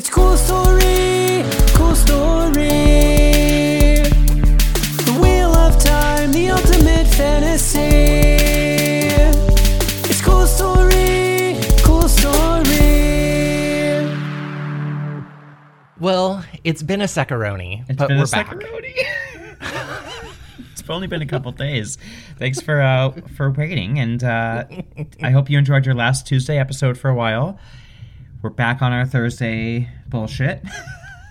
It's cool story, cool story. The wheel of time, the ultimate fantasy. It's cool story, cool story. Well, it's been a secaroni, but been we're a back. it's only been a couple days. Thanks for uh, for waiting, and uh, I hope you enjoyed your last Tuesday episode for a while. We're back on our Thursday bullshit.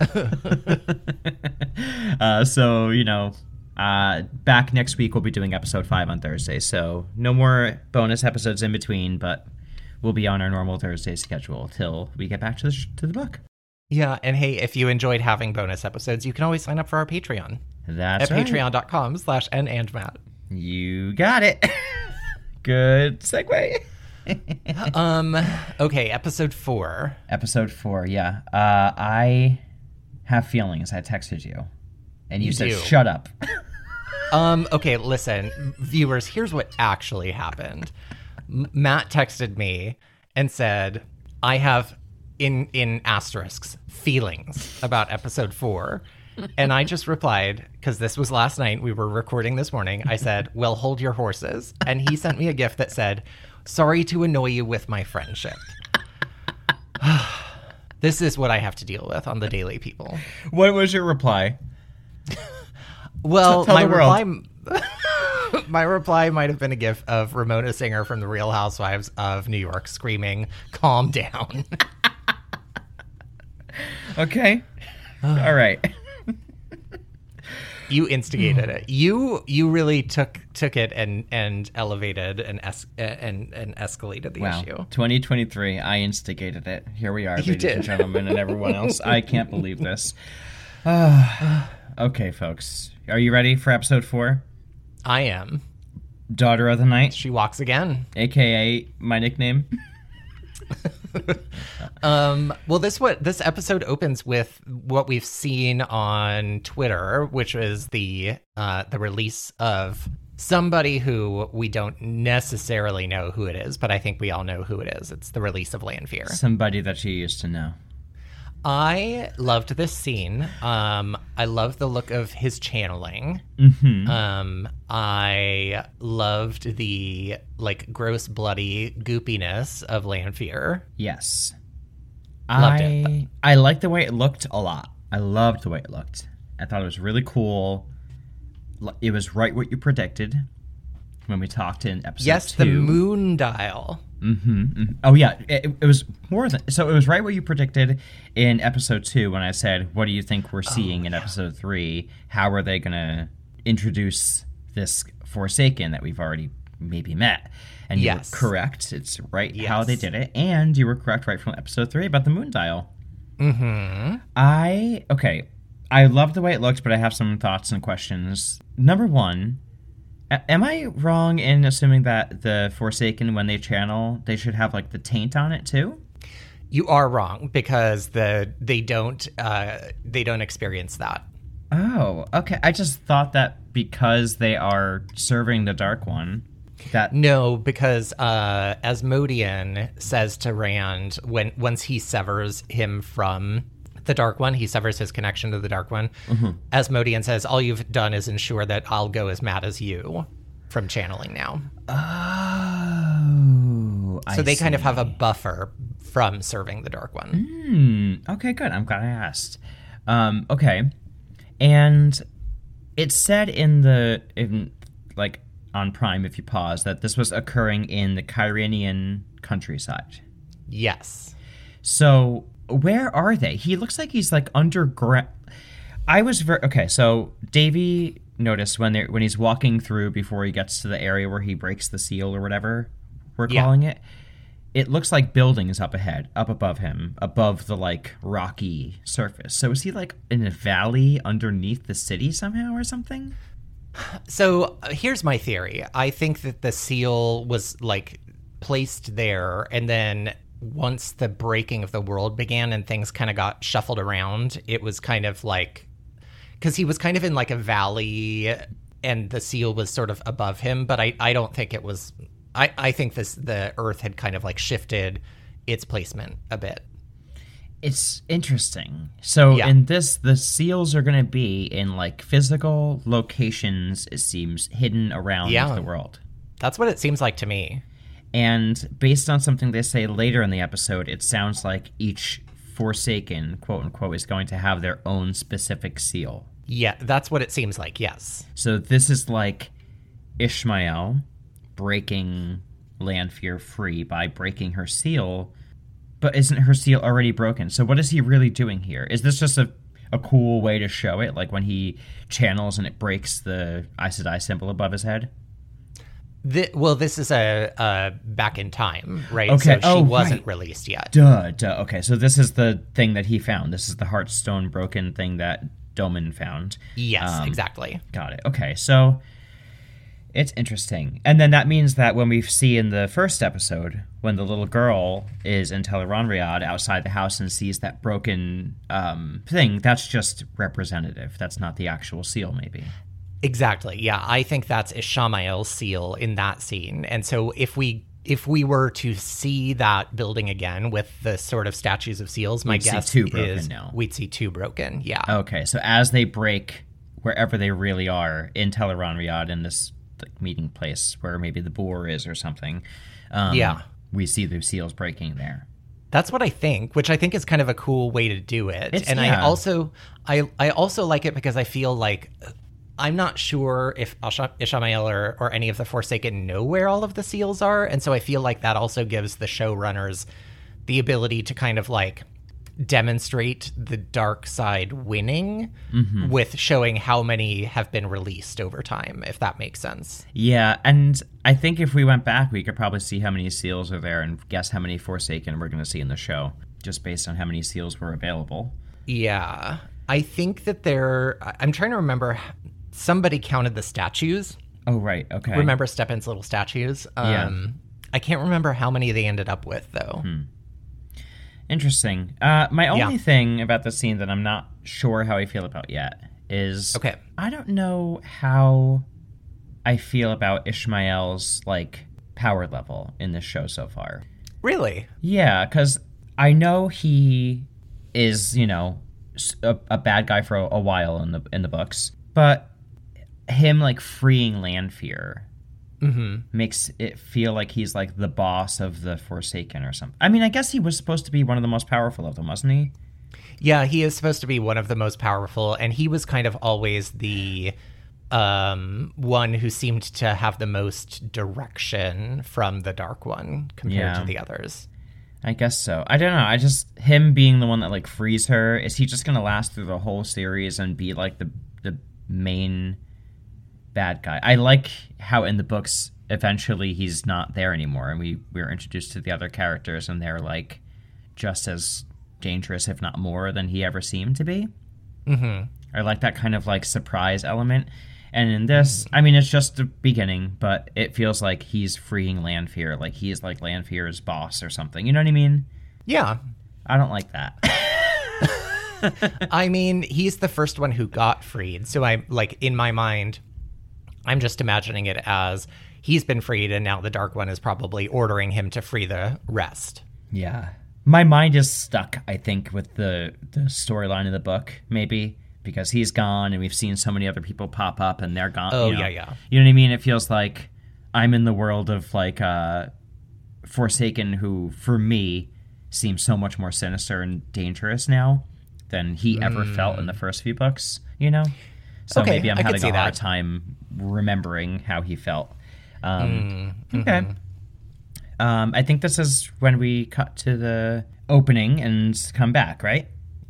uh, so you know, uh, back next week we'll be doing episode five on Thursday. So no more bonus episodes in between, but we'll be on our normal Thursday schedule till we get back to the sh- to the book. Yeah, and hey, if you enjoyed having bonus episodes, you can always sign up for our Patreon That's at right. patreon.com slash n and Matt. You got it. Good segue. Um, okay, episode four. Episode four, yeah. Uh, I have feelings. I texted you, and you, You said, do. "Shut up." Um, okay, listen, viewers, here's what actually happened. Matt texted me and said, I have in in asterisks feelings about episode four. And I just replied, because this was last night, we were recording this morning. I said, Well, hold your horses. And he sent me a gift that said, Sorry to annoy you with my friendship. this is what I have to deal with on the daily people. what was your reply? Well, Tell my reply, my reply might have been a gif of Ramona Singer from The Real Housewives of New York screaming, "Calm down." Okay. All right. You instigated mm. it. You you really took took it and and elevated and es- and and escalated the Wow. issue. 2023. I instigated it. Here we are, You ladies did. and gentlemen, and everyone else. I can't believe this. Okay, folks. Are you ready for episode four? I am. Daughter of the Night, She walks again. aka my nickname. Um, well, this what this episode opens with what we've seen on Twitter, which is the uh, the release of somebody who we don't necessarily know who it is, but I think we all know who it is. It's the release of Lanfear. Somebody that you used to know. I loved this scene. Um, I love the look of his channeling. Mm-hmm. Um, I loved the like gross, bloody goopiness of Lanfear. Yes. Loved I it. I liked the way it looked a lot. I loved the way it looked. I thought it was really cool. It was right what you predicted when we talked in episode Yes, two. the moon dial. Mm-hmm, Oh yeah, it, it was more than so. It was right what you predicted in episode two when I said, "What do you think Oh, we're seeing in episode three? How are they going to introduce this Forsaken that we've already maybe met?" And you Yes. were correct. It's right how they did it, and you were correct right from episode three about the moon dial. Mm-hmm. I okay. I love the way it looks, but I have some thoughts and questions. Number one, a- am I wrong in assuming that the Forsaken, when they channel, they should have like the taint on it too? You are wrong because the they don't uh, they don't experience that. Oh, okay. I just thought that because they are serving the Dark One, that No, because uh, Asmodean says to Rand when once he severs him from the Dark One, he severs his connection to the Dark One. Asmodean says, "All you've done is ensure that I'll go as mad as you from channeling now." oh, So they kind of have a buffer from serving the Dark One. Hmm. Okay, good. I'm glad I asked. Um, okay, and it said in the in like on Prime, if you pause, that this was occurring in the Cairhienin countryside. Yes. So where are they? He looks like he's like underground. I was very okay. So Davy noticed when they when he's walking through before he gets to the area where he breaks the seal or whatever we're Yeah. calling it. It looks like buildings up ahead, up above him, above the like rocky surface. So is he like in a valley underneath the city somehow or something? So uh, here's my theory. I think that the seal was like placed there, and then once the breaking of the world began and things kind of got shuffled around, it was kind of like because he was kind of in like a valley, and the seal was sort of above him. But I I don't think it was. I I think this the Earth had kind of like shifted its placement a bit. it's interesting. So Yeah. in this, the seals are going to be in like physical locations. It seems hidden around Yeah. the world. That's what it seems like to me. And based on something they say later in the episode, it sounds like each Forsaken, quote unquote, is going to have their own specific seal. Yeah, that's what it seems like. Yes. So this is like Ishamael breaking Lanfear free by breaking her seal, but isn't her seal already broken? So what is he really doing here? Is this just a a cool way to show it, like when he channels and it breaks the Aes Sedai symbol above his head? Thi- well, this is a, a back in time, right? Okay. So she Oh, wasn't right. released yet. Duh, duh. Okay, so this is the thing that he found. This is the Heartstone broken thing that Domon found. Yes, Um, exactly. Got it. Okay, so it's interesting. And then that means that when we see in the first episode, when the little girl is in Tel'aran'rhiod outside the house and sees that broken um, thing, that's just representative. That's not the actual seal, maybe. Exactly. Yeah, I think that's Ishamael's seal in that scene. And so if we if we were to see that building again with the sort of statues of seals, my We'd see guess two broken is now. we'd see two broken. Yeah. Okay, so as they break wherever they really are in Tel'aran'rhiod in this like, meeting place where maybe the boar is or something, um, Yeah. we see the seals breaking there. That's what I think, which I think is kind of a cool way to do it. It's- and I also I I also like it because I feel like I'm not sure if Ishamael or, or any of the Forsaken know where all of the seals are, and so I feel like that also gives the showrunners the ability to kind of like demonstrate the dark side winning Mm-hmm. with showing how many have been released over time, if that makes sense. Yeah, and I think if we went back, we could probably see how many seals are there and guess how many Forsaken we're going to see in the show, just based on how many seals were available. Yeah. I think that there, I'm trying to remember, somebody counted the statues. Oh, right. Okay. Remember Stepin's little statues? Yeah. Um, I can't remember how many they ended up with, though. Hmm. Interesting. Uh, my only Yeah. thing about the scene that I'm not sure how I feel about yet is Okay. I don't know how I feel about Ishamael's like power level in this show so far. Really? Yeah, because I know he is, you know, a bad guy for a, a while in the in the books, but him like freeing Lanfear hmm makes it feel like he's like the boss of the Forsaken or something. I mean, I guess he was supposed to be one of the most powerful of them, wasn't he? Yeah, he is supposed to be one of the most powerful, and he was kind of always the um, one who seemed to have the most direction from the Dark One compared Yeah. to the others. I guess so. I don't know. I just him being the one that like frees her. Is he just gonna last through the whole series and be like the the main bad guy? I like how in the books eventually he's not there anymore, and we we're introduced to the other characters, and they're like just as dangerous, if not more, than he ever seemed to be. hmm I like that kind of like surprise element. And in this, I mean, it's just the beginning, but it feels like he's freeing Lanfear, like he's like Lanfear's boss or something. You know what I mean? Yeah, I don't like that. I mean, he's the first one who got freed. So I like in my mind, I'm just imagining it as he's been freed and now the dark one is probably ordering him to free the rest. yeah. My mind is stuck, I think, with the, the storyline of the book, maybe, because he's gone and we've seen so many other people pop up and they're gone. Oh, you know. yeah, yeah. You know what I mean? It feels like I'm in the world of like uh, Forsaken, who, for me, seems so much more sinister and dangerous now than he ever felt in the first few books, you know? So. Okay, maybe I'm I having a hard that. time remembering how he felt. Um, Mm, Okay. mm-hmm. Um, I think this is when we cut to the opening and come back, right?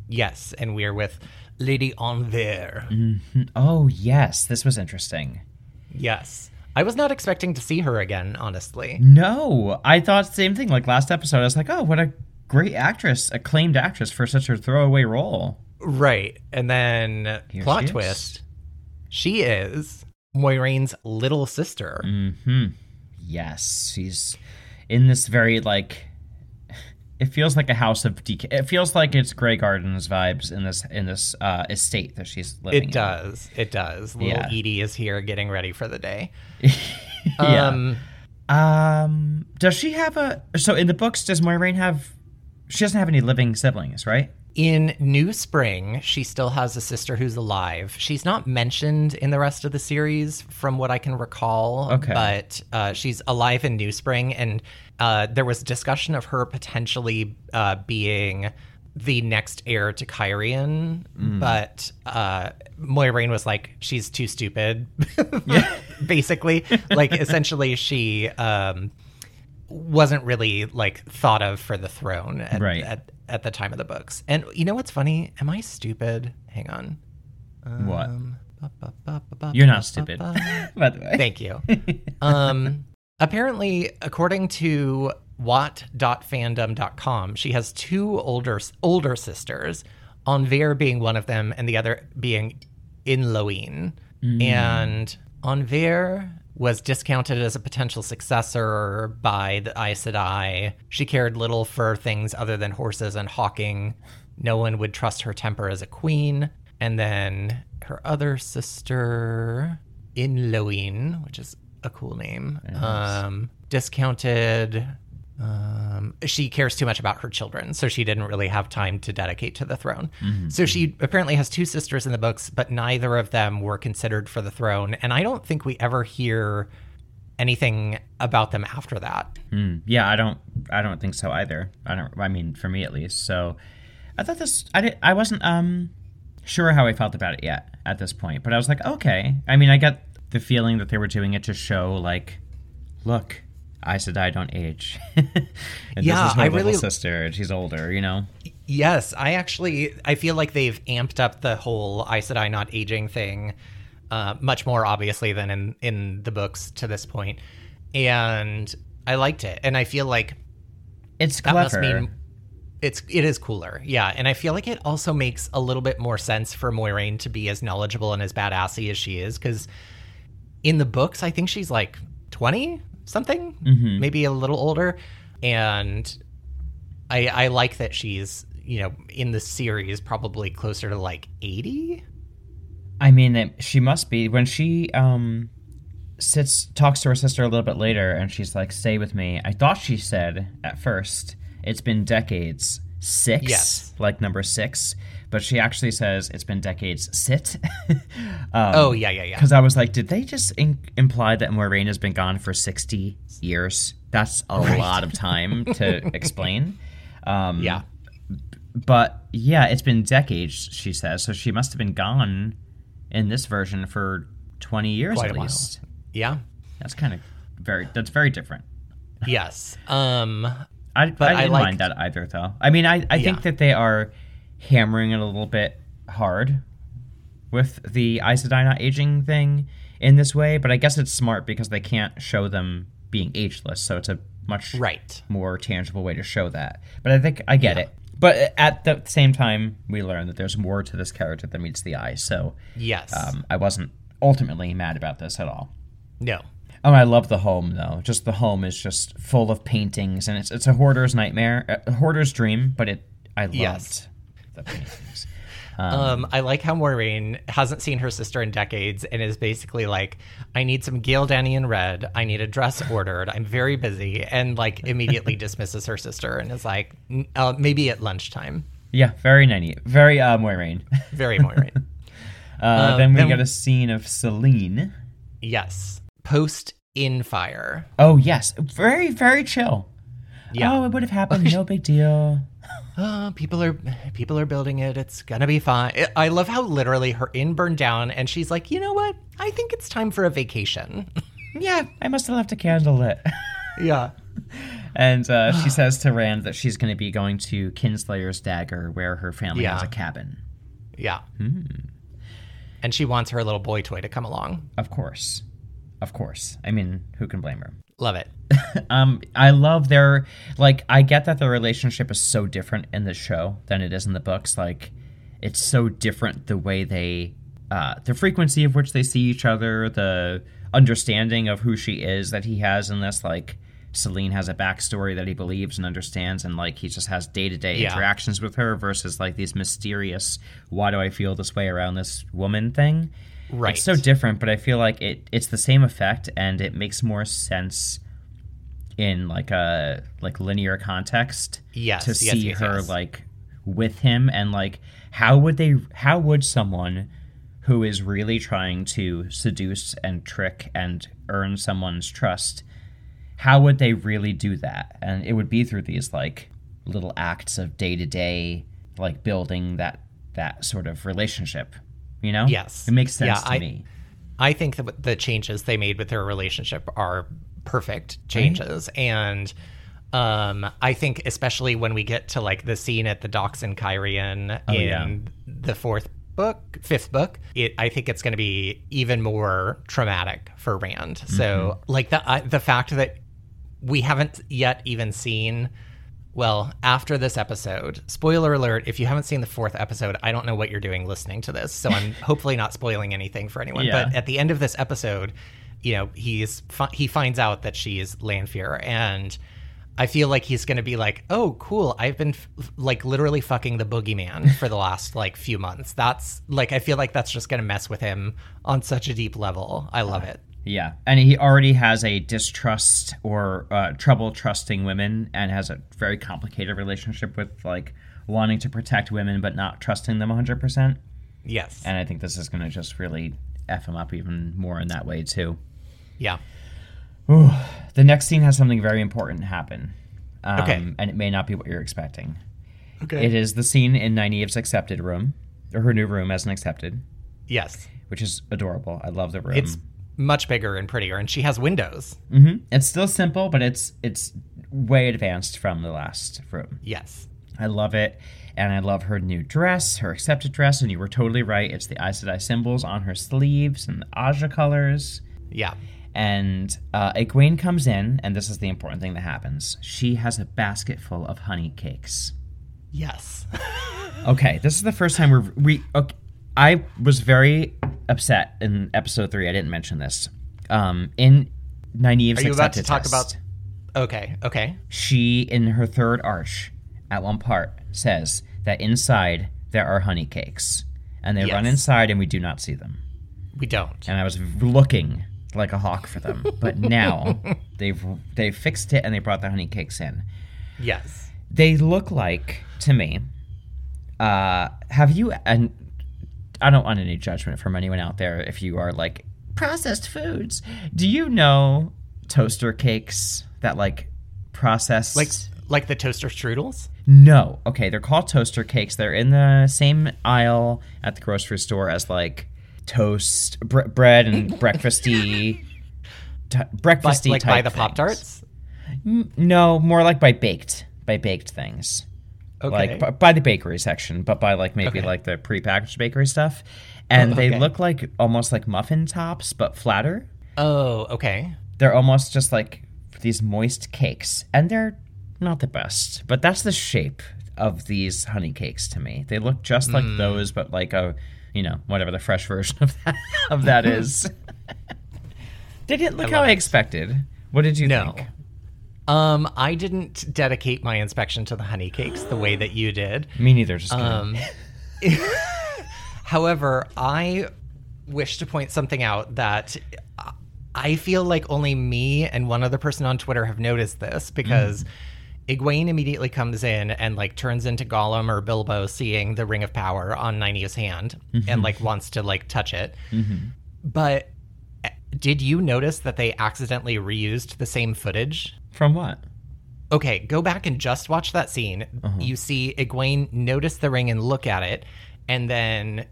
Yes, and we're with Lady Envers. Oh, yes. This was interesting. Yes. I was not expecting to see her again, honestly. No, I thought same thing. Like last episode, I was like, oh, what a great actress, acclaimed actress for such a throwaway role. Right. And then Here plot twist. She is Moiraine's little sister. Hmm. Yes, she's in this very like. It feels like a house of decay. It feels like it's Grey Gardens vibes in this in this uh, estate that she's living. It does. It does. Little Yeah. Edie is here getting ready for the day. yeah. Um Um, does she have a? So in the books, does Moiraine have she doesn't have any living siblings, right? In New Spring, she still has a sister who's alive. She's not mentioned in the rest of the series, from what I can recall. Okay. But uh, she's alive in New Spring, and uh, there was discussion of her potentially uh, being the next heir to Cairhien. But uh, Moiraine was like, she's too stupid. Basically, like essentially, she. Um, wasn't really like thought of for the throne at, Right. at, at the time of the books. And you know what's funny? Am I stupid? Hang on. what? Um, ba, ba, ba, ba, You're not stupid, by the way. Thank you. um, apparently, according to wot.fandom.com, she has two older older sisters, Anvaere being one of them, and the other being Inloine. And Anvaere was discounted as a potential successor by the Aes Sedai. She cared little for things other than horses and hawking. No one would trust her temper as a queen. And then her other sister, Inloine, which is a cool name, um, discounted. Um, she cares too much about her children, so she didn't really have time to dedicate to the throne. So she apparently has two sisters in the books, but neither of them were considered for the throne. And I don't think we ever hear anything about them after that. Hmm. Yeah, I don't. I don't think so either. I don't. I mean, for me at least. So, I thought this. I did. I wasn't um sure how I felt about it yet at this point, but I was like, okay. I mean, I got the feeling that they were doing it to show, like, look, Aes Sedai don't age. and Yeah, this is her I little really- sister, and she's older. You know. Yes, I actually I feel like they've amped up the whole Aes Sedai not aging thing uh, much more obviously than in in the books to this point, and I liked it, and I feel like It's that clever. must mean it's it is cooler, yeah, and I feel like it also makes a little bit more sense for Moiraine to be as knowledgeable and as badassy as she is because in the books I think she's like twenty something, maybe a little older, and I I like that she's you know in the series probably closer to like eighty. I mean, it, she must be when she um sits talks to her sister a little bit later, and she's like, "Stay with me." I thought she said at first, "It's been decades." Six, Yes. like number six, but she actually says it's been decades. Sit. um, Oh yeah yeah yeah. because I was like, did they just in- imply that Moiraine has been gone for sixty years? That's a lot of time to explain. Um, Yeah. but yeah, it's been decades, she says. So she must have been gone in this version for 20 years Quite at a while. least. Yeah. That's kind of very, that's very different. Yes. Um I, But I I didn't liked- mind that either, though. I mean, I, I think that they are hammering it a little bit hard with the Aes not aging thing in this way, but I guess it's smart because they can't show them being ageless, so it's a much right. more tangible way to show that. But I think I get it. But at the same time, we learn that there's more to this character than meets the eye. So Yes. um, I wasn't ultimately mad about this at all. no. Oh, I love the home though. Just the home is just full of paintings, and it's it's a hoarder's nightmare, a hoarder's dream. But it, I loved Yes. Paintings. Um, I like how Moiraine hasn't seen her sister in decades and is basically like, I need some Ghealdanin red. I need a dress ordered. I'm very busy. And like immediately dismisses her sister and is like, uh, maybe at lunchtime. Yeah, very ninety, very uh, Moiraine. Very Moiraine. Uh, Um, then we then- get a scene of Selene. yes. Post in fire. Oh yes, very very chill. Yeah. Oh, it would have happened. No big deal. Uh, people are people are building it. It's gonna be fine. I love how literally her inn burned down, and she's like, you know what? I think it's time for a vacation. Yeah, I must have left a candle lit. yeah. and uh, she says to Rand that she's going to be going to Kinslayer's Dagger, where her family has a cabin. Yeah. And she wants her little boy toy to come along. Of course, of course. I mean, who can blame her? Love it. um, I love their like. I get that their relationship is so different in the show than it is in the books. Like, it's so different the way they, uh, the frequency of which they see each other, the understanding of who she is that he has in this. Like, Selene has a backstory that he believes and understands, and like he just has day to day interactions with her versus like these mysterious, why do I feel this way around this woman thing. Right. It's so different, but I feel like it it's the same effect and it makes more sense in like a like linear context Yes, to yes, see yes, her like with him and like how would they how would someone who is really trying to seduce and trick and earn someone's trust how would they really do that? And it would be through these like little acts of day to day like building that that sort of relationship you know? Yes. it makes sense Yeah, to I- me. I think that the changes they made with their relationship are perfect changes, and um, I think especially when we get to like the scene at the docks in Cairhien Oh, in yeah. the fourth book, fifth book, it I think it's going to be even more traumatic for Rand. So Mm-hmm. like the I, the fact that we haven't yet even seen. Well, after this episode, spoiler alert, if you haven't seen the fourth episode, I don't know what you're doing listening to this. So I'm hopefully not spoiling anything for anyone. Yeah. But at the end of this episode, you know, he's he finds out that she's Lanfear and I feel like he's going to be like, "Oh, cool. I've been f- like literally fucking the boogeyman for the last like few months." That's like I feel like that's just going to mess with him on such a deep level. I love it. Yeah, and he already has a distrust or uh, trouble trusting women, and has a very complicated relationship with like wanting to protect women but not trusting them 100. percent Yes. And I think this is going to just really f him up even more in that way too. Yeah. The next scene has something very important happen. Um, Okay. And it may not be what you're expecting. Okay. It is the scene in Nynaeve's accepted room, or her new room as an accepted, Yes. which is adorable. I love the room. It's much bigger and prettier and she has windows. hmm It's still simple, but it's it's way advanced from the last room. Yes. I love it. And I love her new dress, her accepted dress. And you were totally right. It's the Aes Sedai symbols on her sleeves and the Ajah colors. Yeah. And uh, Egwene comes in, and this is the important thing that happens. She has a basket full of honey cakes. Yes. Okay, this is the first time we're we. Okay, I was very upset in episode three. I didn't mention this. Um, in Nynaeve's Are you about to talk test, about Okay. Okay. she in her third arch at one part says that inside there are honey cakes and they run inside and we do not see them We don't. and i was looking like a hawk for them but now they've they've fixed it and they brought the honey cakes in Yes. they look like to me uh have you and i don't want any judgment from anyone out there if you are like processed foods do you know toaster cakes that like processed Like like the toaster strudels? no. Okay, they're called toaster cakes. They're in the same aisle at the grocery store as like toast, bre- bread, and breakfasty, t- breakfasty like type by the. Pop Tarts? No, more like by baked, by baked things. Okay. Like b- by the bakery section, but by like maybe Okay. like the prepackaged bakery stuff, and Oh, they look like almost like muffin tops, but flatter. oh, okay. They're almost just like these moist cakes, and they're not the best. But that's the shape of these honey cakes to me. They look just like Hmm. those, but like a, you know, whatever the fresh version of that of that is. they didn't look I how love I it. expected. What did you No. think? Um, I didn't dedicate my inspection to the honey cakes the way that you did. Me neither. Just. Um, however, I wish to point something out that I feel like only me and one other person on Twitter have noticed this because Egwene immediately comes in and like turns into Gollum or Bilbo seeing the Ring of Power on Nynaeve's hand and mm-hmm. like wants to like touch it. Mm-hmm. But eh, did you notice that they accidentally reused the same footage? From what? Okay, go back and just watch that scene. Uh-huh. You see Egwene notice the ring and look at it, and then,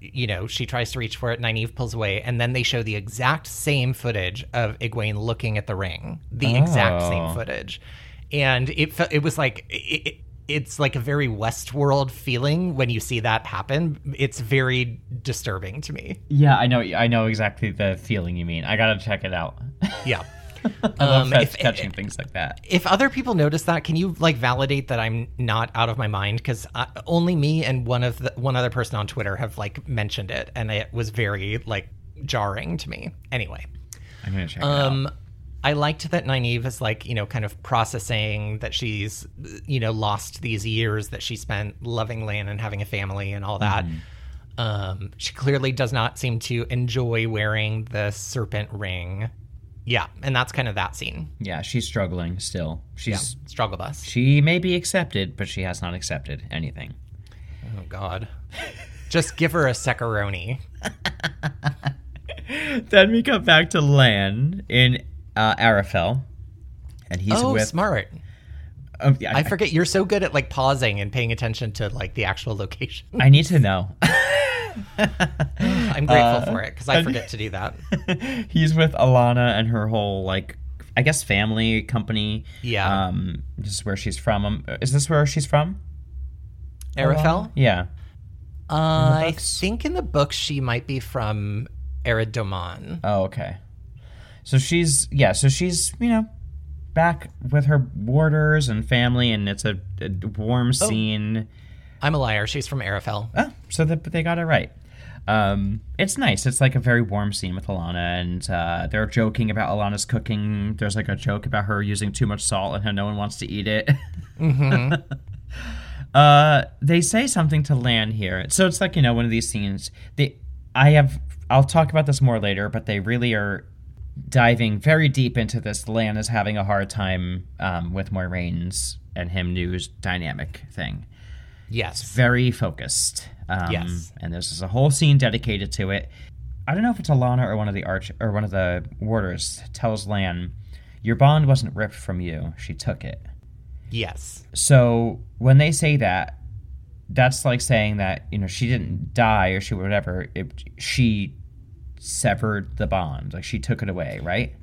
you know, she tries to reach for it. Nynaeve pulls away, and then they show the exact same footage of Egwene looking at the ring, the exact Oh. same footage, and it fe- it was like it, it, it's like a very Westworld feeling when you see that happen. It's very disturbing to me. Yeah, I know. I know exactly the feeling you mean. I gotta check it out. Yeah. I love Um, if- catching things like that. if other people notice that, can you like validate that I'm not out of my mind? Because only me and one of the one other person on Twitter have like mentioned it, and it was very like jarring to me. Anyway, I'm gonna check it out. I liked that Nynaeve is like you know kind of processing that she's you know lost these years that she spent loving Lan and having a family and all that. Um, she clearly does not seem to enjoy wearing the serpent ring Yeah, and that's kind of that scene. Yeah, she's struggling still. Yeah, She's struggle bus. she may be accepted, but she has not accepted anything. Oh God. Just give her a secaroni. then we come back to Lan in uh, Arafel, and he's oh, with. smart. Um, yeah, I forget you're so good at like pausing and paying attention to like the actual location. I need to know. I'm grateful for it because I forget to do that. he's with Alanna and her whole like I guess family company. Yeah. Um, this is where she's from. Um, is this where she's from? Arafel? Yeah. Uh, I think in the book she might be from Eridomon. Oh, okay. So she's yeah. So she's you know back with her warders and family, and it's a, a warm scene. I'm a liar. She's from Arafel. Oh, so that they got it right. Um, it's nice. It's like a very warm scene with Alanna, and uh, they're joking about Alanna's cooking. There's like a joke about her using too much salt and how no one wants to eat it. uh, they say something to Lan here, so it's like you know one of these scenes. They, I have, I'll talk about this more later, but they really are diving very deep into this. Lan is having a hard time um, with Moiraine's and him news dynamic thing Yes. very focused. Um, Yes. And there's just a whole scene dedicated to it. I don't know if it's Alanna or one of the arch or one of the warders tells Lan, "Your bond wasn't ripped from you; she took it." Yes. So when they say that, that's like saying that you know she didn't die or she whatever. It, she severed the bond, like she took it away, right?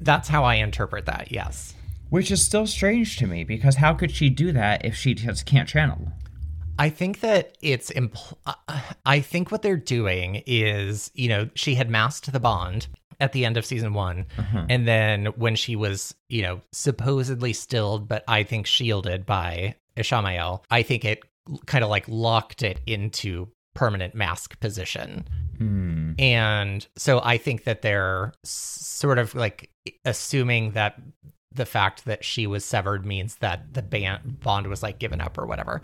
That's how I interpret that. Yes. Which is still strange to me because how could she do that if she just can't channel? I think that it's impl- I think what they're doing is, you know, she had masked the bond at the end of season 1 mm-hmm. and then when she was, you know, supposedly stilled but I think shielded by Ishamael, I think it kind of like locked it into permanent mask position. Hmm. And so I think that they're sort of like assuming that the fact that she was severed means that the ban- bond was like given up or whatever.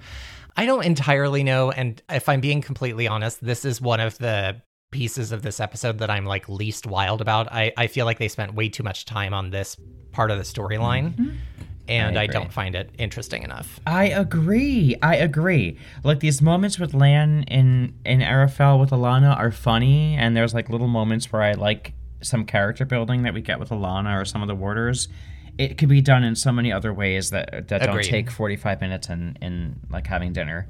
I don't entirely know. And if I'm being completely honest, this is one of the pieces of this episode that I'm like least wild about. I, I feel like they spent way too much time on this part of the storyline. And I I, don't find it interesting enough. I agree. I agree. Like these moments with Lan in in Arafel with Alanna are funny, and there's like little moments where I like some character building that we get with Alanna or some of the warders. It could be done in so many other ways that that don't take 45 minutes in in like having dinner,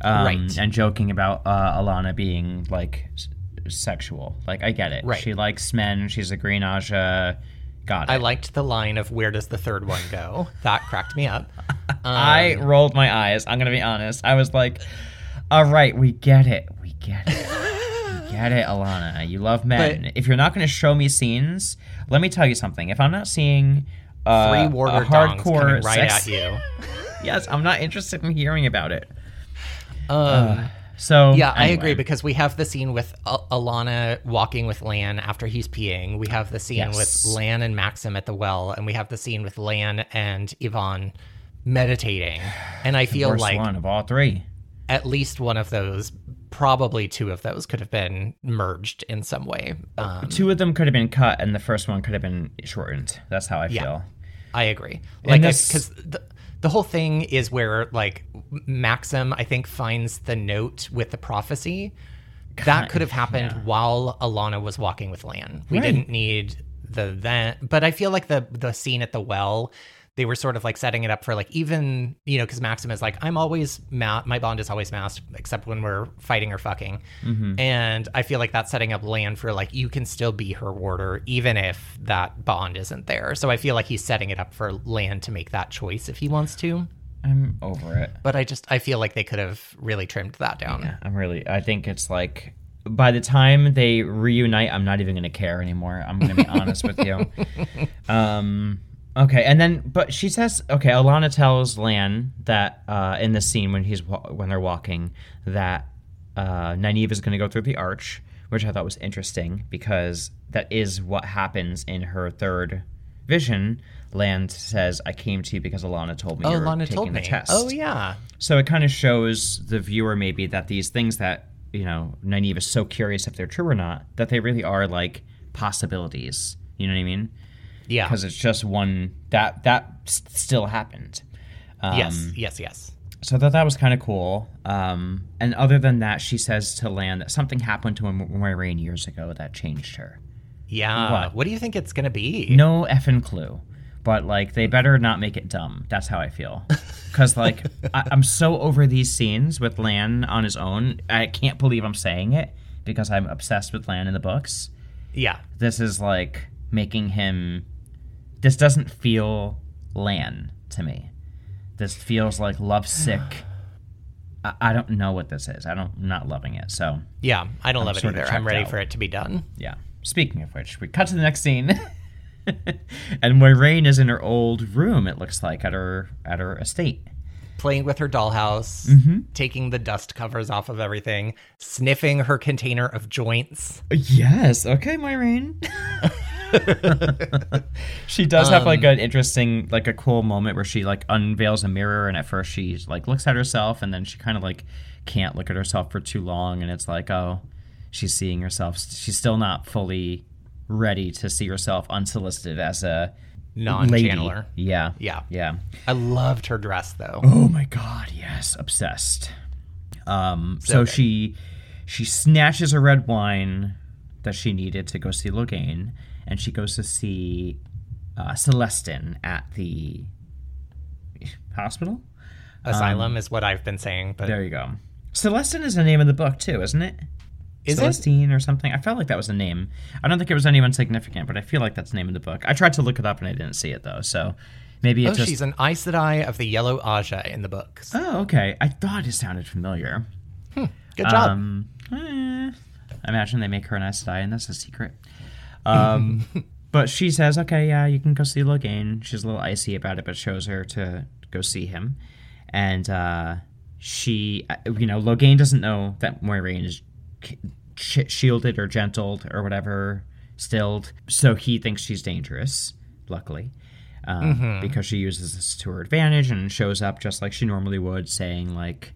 um, Right. And joking about uh, Alanna being like sexual. Like I get it. Right. She likes men. She's a Green Ajah. Got it. I liked the line of where does the third one go? That cracked me up. I Um, rolled my eyes. I'm gonna be honest. I was like, "All right, we get it. We get it. we get it, Alanna. You love men. But- if you're not gonna show me scenes, let me tell you something. If I'm not seeing uh, Three a warder dongs hardcore right sex, at you. yes, I'm not interested in hearing about it. Um, So Yeah, I agree because we have the scene with Al- Alanna walking with Lan after he's peeing. We have the scene Yes. with Lan and Maxim at the well, and we have the scene with Lan and Ihvon meditating. And I feel Worst like one of all three. at least one of those, probably two of those, could have been merged in some way. Um, Two of them could have been cut, and the first one could have been shortened. That's how I Yeah. feel. I agree. Like, because the, whole thing is where, like, Maxim, I think, finds the note with the prophecy. That could have happened while Alanna was walking with Lan. We Right. didn't need the then, but I feel like the the scene at the well, they were sort of like setting it up for like even you know because Maxim is like I'm always ma- my bond is always masked except when we're fighting or fucking, Mm-hmm. and I feel like that's setting up Lan for like you can still be her warder even if that bond isn't there. So I feel like he's setting it up for Lan to make that choice if he wants to. I'm over it. But I just I feel like they could have really trimmed that down. Yeah, I'm really. I think it's like by the time they reunite, I'm not even gonna care anymore. I'm gonna be honest with you. Um. Okay, and then but she says, okay, Alanna tells Lan that uh, in the scene when he's wa- when they're walking that uh, Nynaeve is gonna go through the arch, which I thought was interesting because that is what happens in her third vision. Lan says, "I came to you because Alanna told me Oh, you were Lana taking told the test." Oh yeah. So it kind of shows the viewer maybe that these things that, you know, Nynaeve is so curious if they're true or not, that they really are like possibilities You know what I mean? Yeah. Because it's just one that that still happened. Um, yes. Yes. Yes. So I thought that was kind of cool. Um, and other than that, she says to Lan that something happened to Moiraine years ago that changed her. Yeah. What? What, do you think it's gonna be? No effing clue. But like, they better not make it dumb. That's how I feel. Because like, I- I'm so over these scenes with Lan on his own. I can't believe I'm saying it because I'm obsessed with Lan in the books. Yeah. This is like making him. This doesn't feel Lan to me. This feels like lovesick. I, I don't know what this is. I don't. I'm not loving it. So Yeah. I don't love it either. I'm ready out. for it to be done. yeah. Speaking of which, we cut to the next scene, and Moiraine is in her old room. It looks like at her at her estate. Playing with her dollhouse, Mm-hmm. taking the dust covers off of everything, sniffing her container of joints. Yes. Okay, Moiraine. she does have like an interesting, like a cool moment where she like unveils a mirror, and at first she like looks at herself, and then she kind of like can't look at herself for too long, and it's like, oh, she's seeing herself. She's still not fully ready to see herself unsolicited as a Non lady. Yeah. Yeah. Yeah. I loved her dress though. Oh my god, yes, obsessed. Um, so good. she she snatches a red wine that she needed to go see Logain, and she goes to see uh, Celestin at the hospital. Asylum is what I've been saying, but There you go. Celestin is the name of the book too, isn't it? Is it? Celestine or something? I felt like that was a name. I don't think it was anyone significant, but I feel like that's the name of the book. I tried to look it up and I didn't see it though, so maybe it's oh, just. she's an Aes Sedai of the Yellow Ajah in the books. Oh, okay. I thought it sounded familiar. Good job. Um, eh, I imagine they make her an Aes Sedai, and that's a secret. Um, but she says, "Okay, yeah, you can go see Logain." She's a little icy about it, but shows her to go see him, and uh, she, uh, you know, Logain doesn't know that Moiraine is sh- shielded or gentled or whatever, stilled, so he thinks she's dangerous. Luckily. Um, Because she uses this to her advantage and shows up just like she normally would, saying like,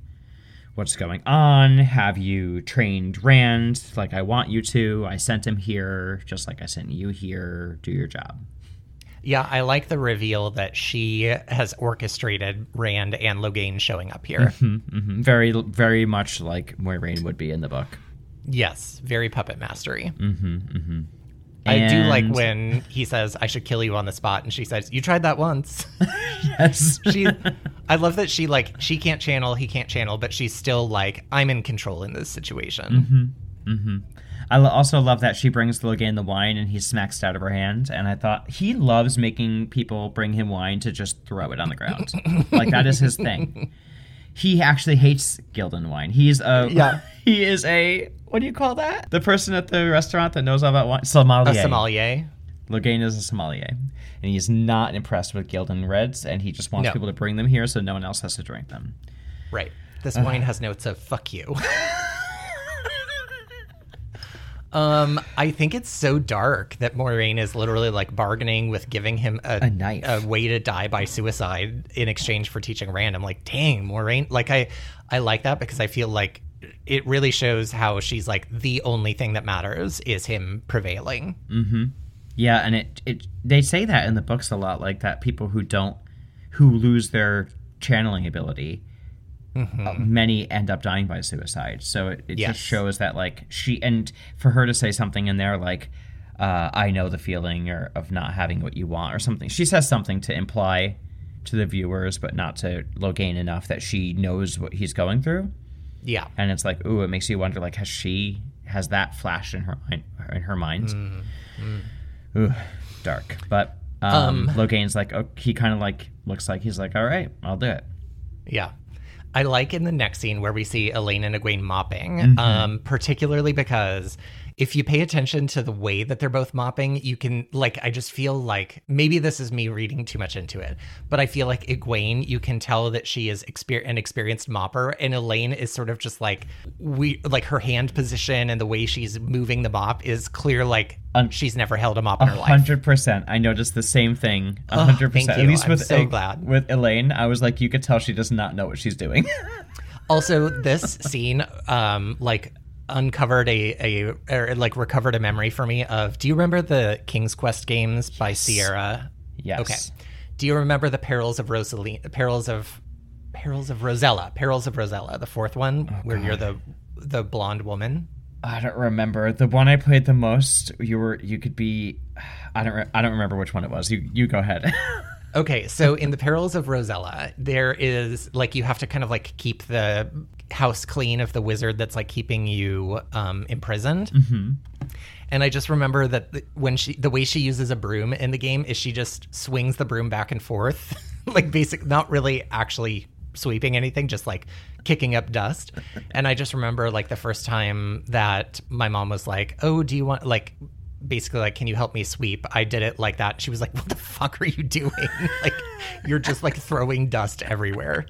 what's going on? Have you trained Rand like I want you to? I sent him here just like I sent you here. Do your job. yeah, I like the reveal that she has orchestrated Rand and Logain showing up here. hmm Very, very much like Moiraine would be in the book. Yes, very puppet mastery. Mm-hmm, mm-hmm. I do like when he says, "I should kill you on the spot," and she says, "You tried that once." yes, she, I love that she like she can't channel, he can't channel, but she's still like, "I'm in control in this situation." Mm-hmm. I lo- also love that she brings Logain the wine and he smacks it out of her hand. And I thought he loves making people bring him wine to just throw it on the ground. like that is his thing. He actually hates Ghealdan wine. He's a Yeah. He is a what do you call that? The person at the restaurant that knows all about wine. Sommelier. A sommelier. Logain is a sommelier, and he's not impressed with Ghealdan reds, and he just wants No. people to bring them here so no one else has to drink them. Right. This uh-huh. wine has notes of "fuck you." Um, I think it's so dark that Moiraine is literally like bargaining with giving him a, A knife. a way to die by suicide in exchange for teaching Rand. I'm like, dang, Moiraine. Like I, I like that because I feel like it really shows how she's like the only thing that matters is him prevailing. Yeah, and it it they say that in the books a lot, like that people who don't who lose their channeling ability, uh, many end up dying by suicide. So it, it Yes. just shows that like she and for her to say something in there like. Uh, I know the feeling or of not having what you want, or something. She says something to imply to the viewers, but not to Logain enough that she knows what he's going through. Yeah. and it's like ooh it makes you wonder like has she has that flashed in her mind in her mind ooh dark but um, Logain's like oh, he kind of like looks like he's like all right I'll do it Yeah. I like in the next scene where we see Elayne and Egwene mopping, Mm-hmm. um, particularly because if you pay attention to the way that they're both mopping, you can, like, I just feel like maybe this is me reading too much into it, but I feel like Egwene, you can tell that she is exper- an experienced mopper, and Elayne is sort of just like, we, like her hand position and the way she's moving the mop is clear, like, Un- she's never held a mop in her life. hundred percent I noticed the same thing a hundred percent. at least I'm with so glad. with Elayne I was like you could tell she does not know what she's doing Also, this scene, um, like uncovered a, a or like recovered a memory for me of do you remember the King's Quest games by Sierra? Yes. Okay. Do you remember the Perils of Rosaline Perils of Perils of Rosella? Perils of Rosella, the fourth one oh, where you're the the blonde woman? I don't remember the one I played the most. You were you could be. I don't. Re- I don't remember which one it was. You you go ahead. Okay, so in the Perils of Rosella, there is like you have to kind of like keep the house clean of the wizard that's like keeping you um, imprisoned. Mm-hmm. And I just remember that the, when she, the way she uses a broom in the game is she just swings the broom back and forth, like basic, not really actually sweeping anything, just like kicking up dust. And I just remember like the first time that my mom was like, "Oh, do you want like?" basically like can you help me sweep i did it like that she was like what the fuck are you doing like you're just like throwing dust everywhere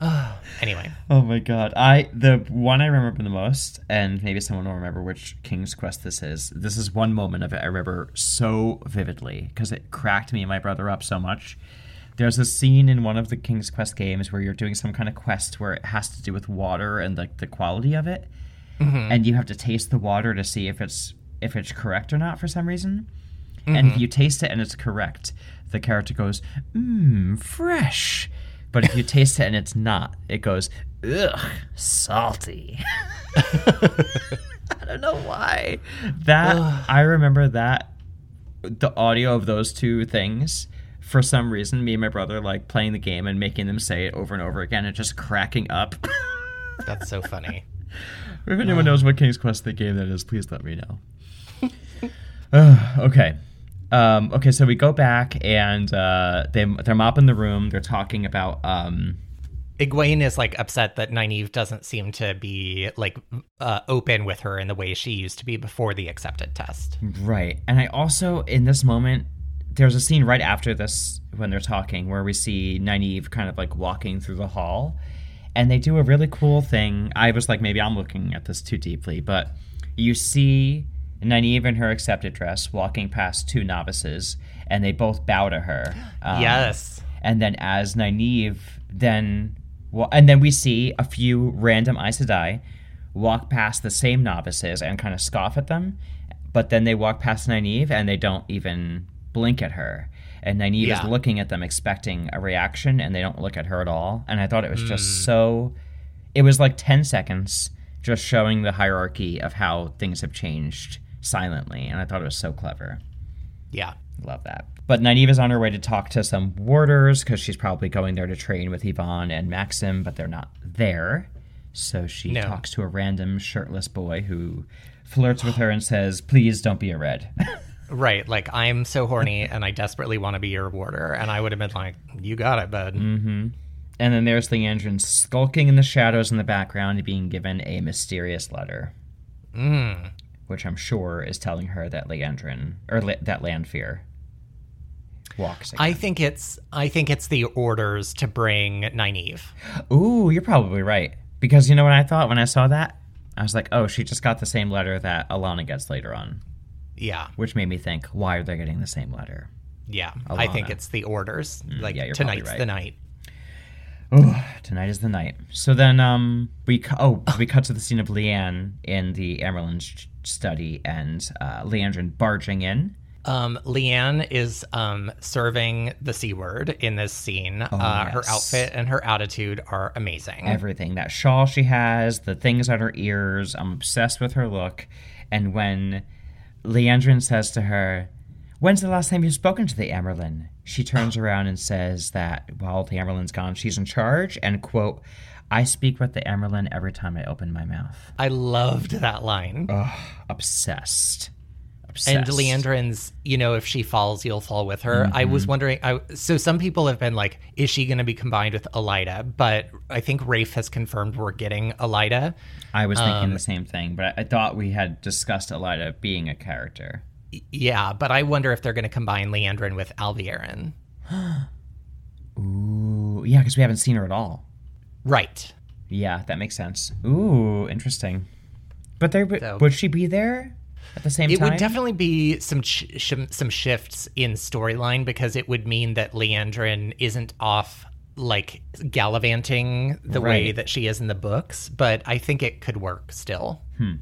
anyway oh my god! I the one I remember the most, and maybe someone will remember which King's Quest this is. This is one moment of it I remember so vividly because it cracked me and my brother up so much. There's a scene in one of the King's Quest games where you're doing some kind of quest where it has to do with water and like the quality of it, mm-hmm. and you have to taste the water to see if it's if it's correct or not for some reason. And if you taste it and it's correct, the character goes, mmm, fresh. But if you taste it and it's not, it goes, ugh, salty. I don't know why. That, I remember that, the audio of those two things, for some reason, me and my brother like playing the game and making them say it over and over again and just cracking up. that's so funny If anyone knows what King's Quest the game that is, please let me know. Ugh, okay. Um, okay, so we go back and uh, they they're mopping the room. They're talking about um, Egwene is like upset that Nynaeve doesn't seem to be like uh, open with her in the way she used to be before the accepted test. right. And I also in this moment there's a scene right after this when they're talking where we see Nynaeve kind of like walking through the hall, and they do a really cool thing. I was like, maybe I'm looking at this too deeply, but you see Nynaeve in her accepted dress walking past two novices, and they both bow to her. Um, yes. and then as Nynaeve then well, and then we see a few random Aes Sedai walk past the same novices and kind of scoff at them, but then they walk past Nynaeve and they don't even blink at her. And Nynaeve Yeah. is looking at them expecting a reaction and they don't look at her at all. And I thought it was just so it was like 10 seconds just showing the hierarchy of how things have changed silently and I thought it was so clever. Yeah. Love that. But Nynaeve is on her way to talk to some warders because she's probably going there to train with Ihvon and Maksim, but they're not there. So she No. talks to a random shirtless boy who flirts with her and says, Please don't be a red. Right. Like I'm so horny and I desperately want to be your warder. And I would have been like, you got it, bud. and then there's Liandrin skulking in the shadows in the background, being given a mysterious letter. Mm. Which I'm sure is telling her that Liandrin, or Le- that Lanfear, walks again. I think it's I think it's the orders to bring Nynaeve. Ooh, you're probably right. Because you know what I thought when I saw that? I was like, oh, she just got the same letter that Alanna gets later on. Yeah. Which made me think, why are they getting the same letter? Yeah. I think it's the orders. like yeah, tonight's right. the night. Oh, tonight is the night. So then um we cu- oh we cut to the scene of Leane in the sh- study and uh, Liandrin barging in. Um, Leane is um, serving the C word in this scene. uh, Her outfit and her attitude are amazing. Everything that shawl she has, the things on her ears. I'm obsessed with her look. And when Liandrin says to her, When's the last time you've spoken to the Amyrlin? She turns around and says that while the Amyrlin's gone, she's in charge. And, quote, I speak with the Amyrlin every time I open my mouth. I loved that line. Obsessed. Obsessed. and Liandrin's, you know, if she falls, you'll fall with her. I Mm-hmm. was wondering. I, so some people have been like, is she going to be combined with Elaida? But I think Rafe has confirmed we're getting Elaida. I was thinking Um, the same thing, but I, I thought we had discussed Elaida being a character. Yeah, but I wonder if they're going to combine Liandrin with Alviarin. Ooh, yeah, because we haven't seen her at all. Right. Yeah, that makes sense. Ooh, interesting. But there, would So- would she be there at the same It time? It would definitely be some sh- some shifts in storyline because it would mean that Liandrin isn't off like gallivanting the way that she is in the books, but I think it could work still. Hmm.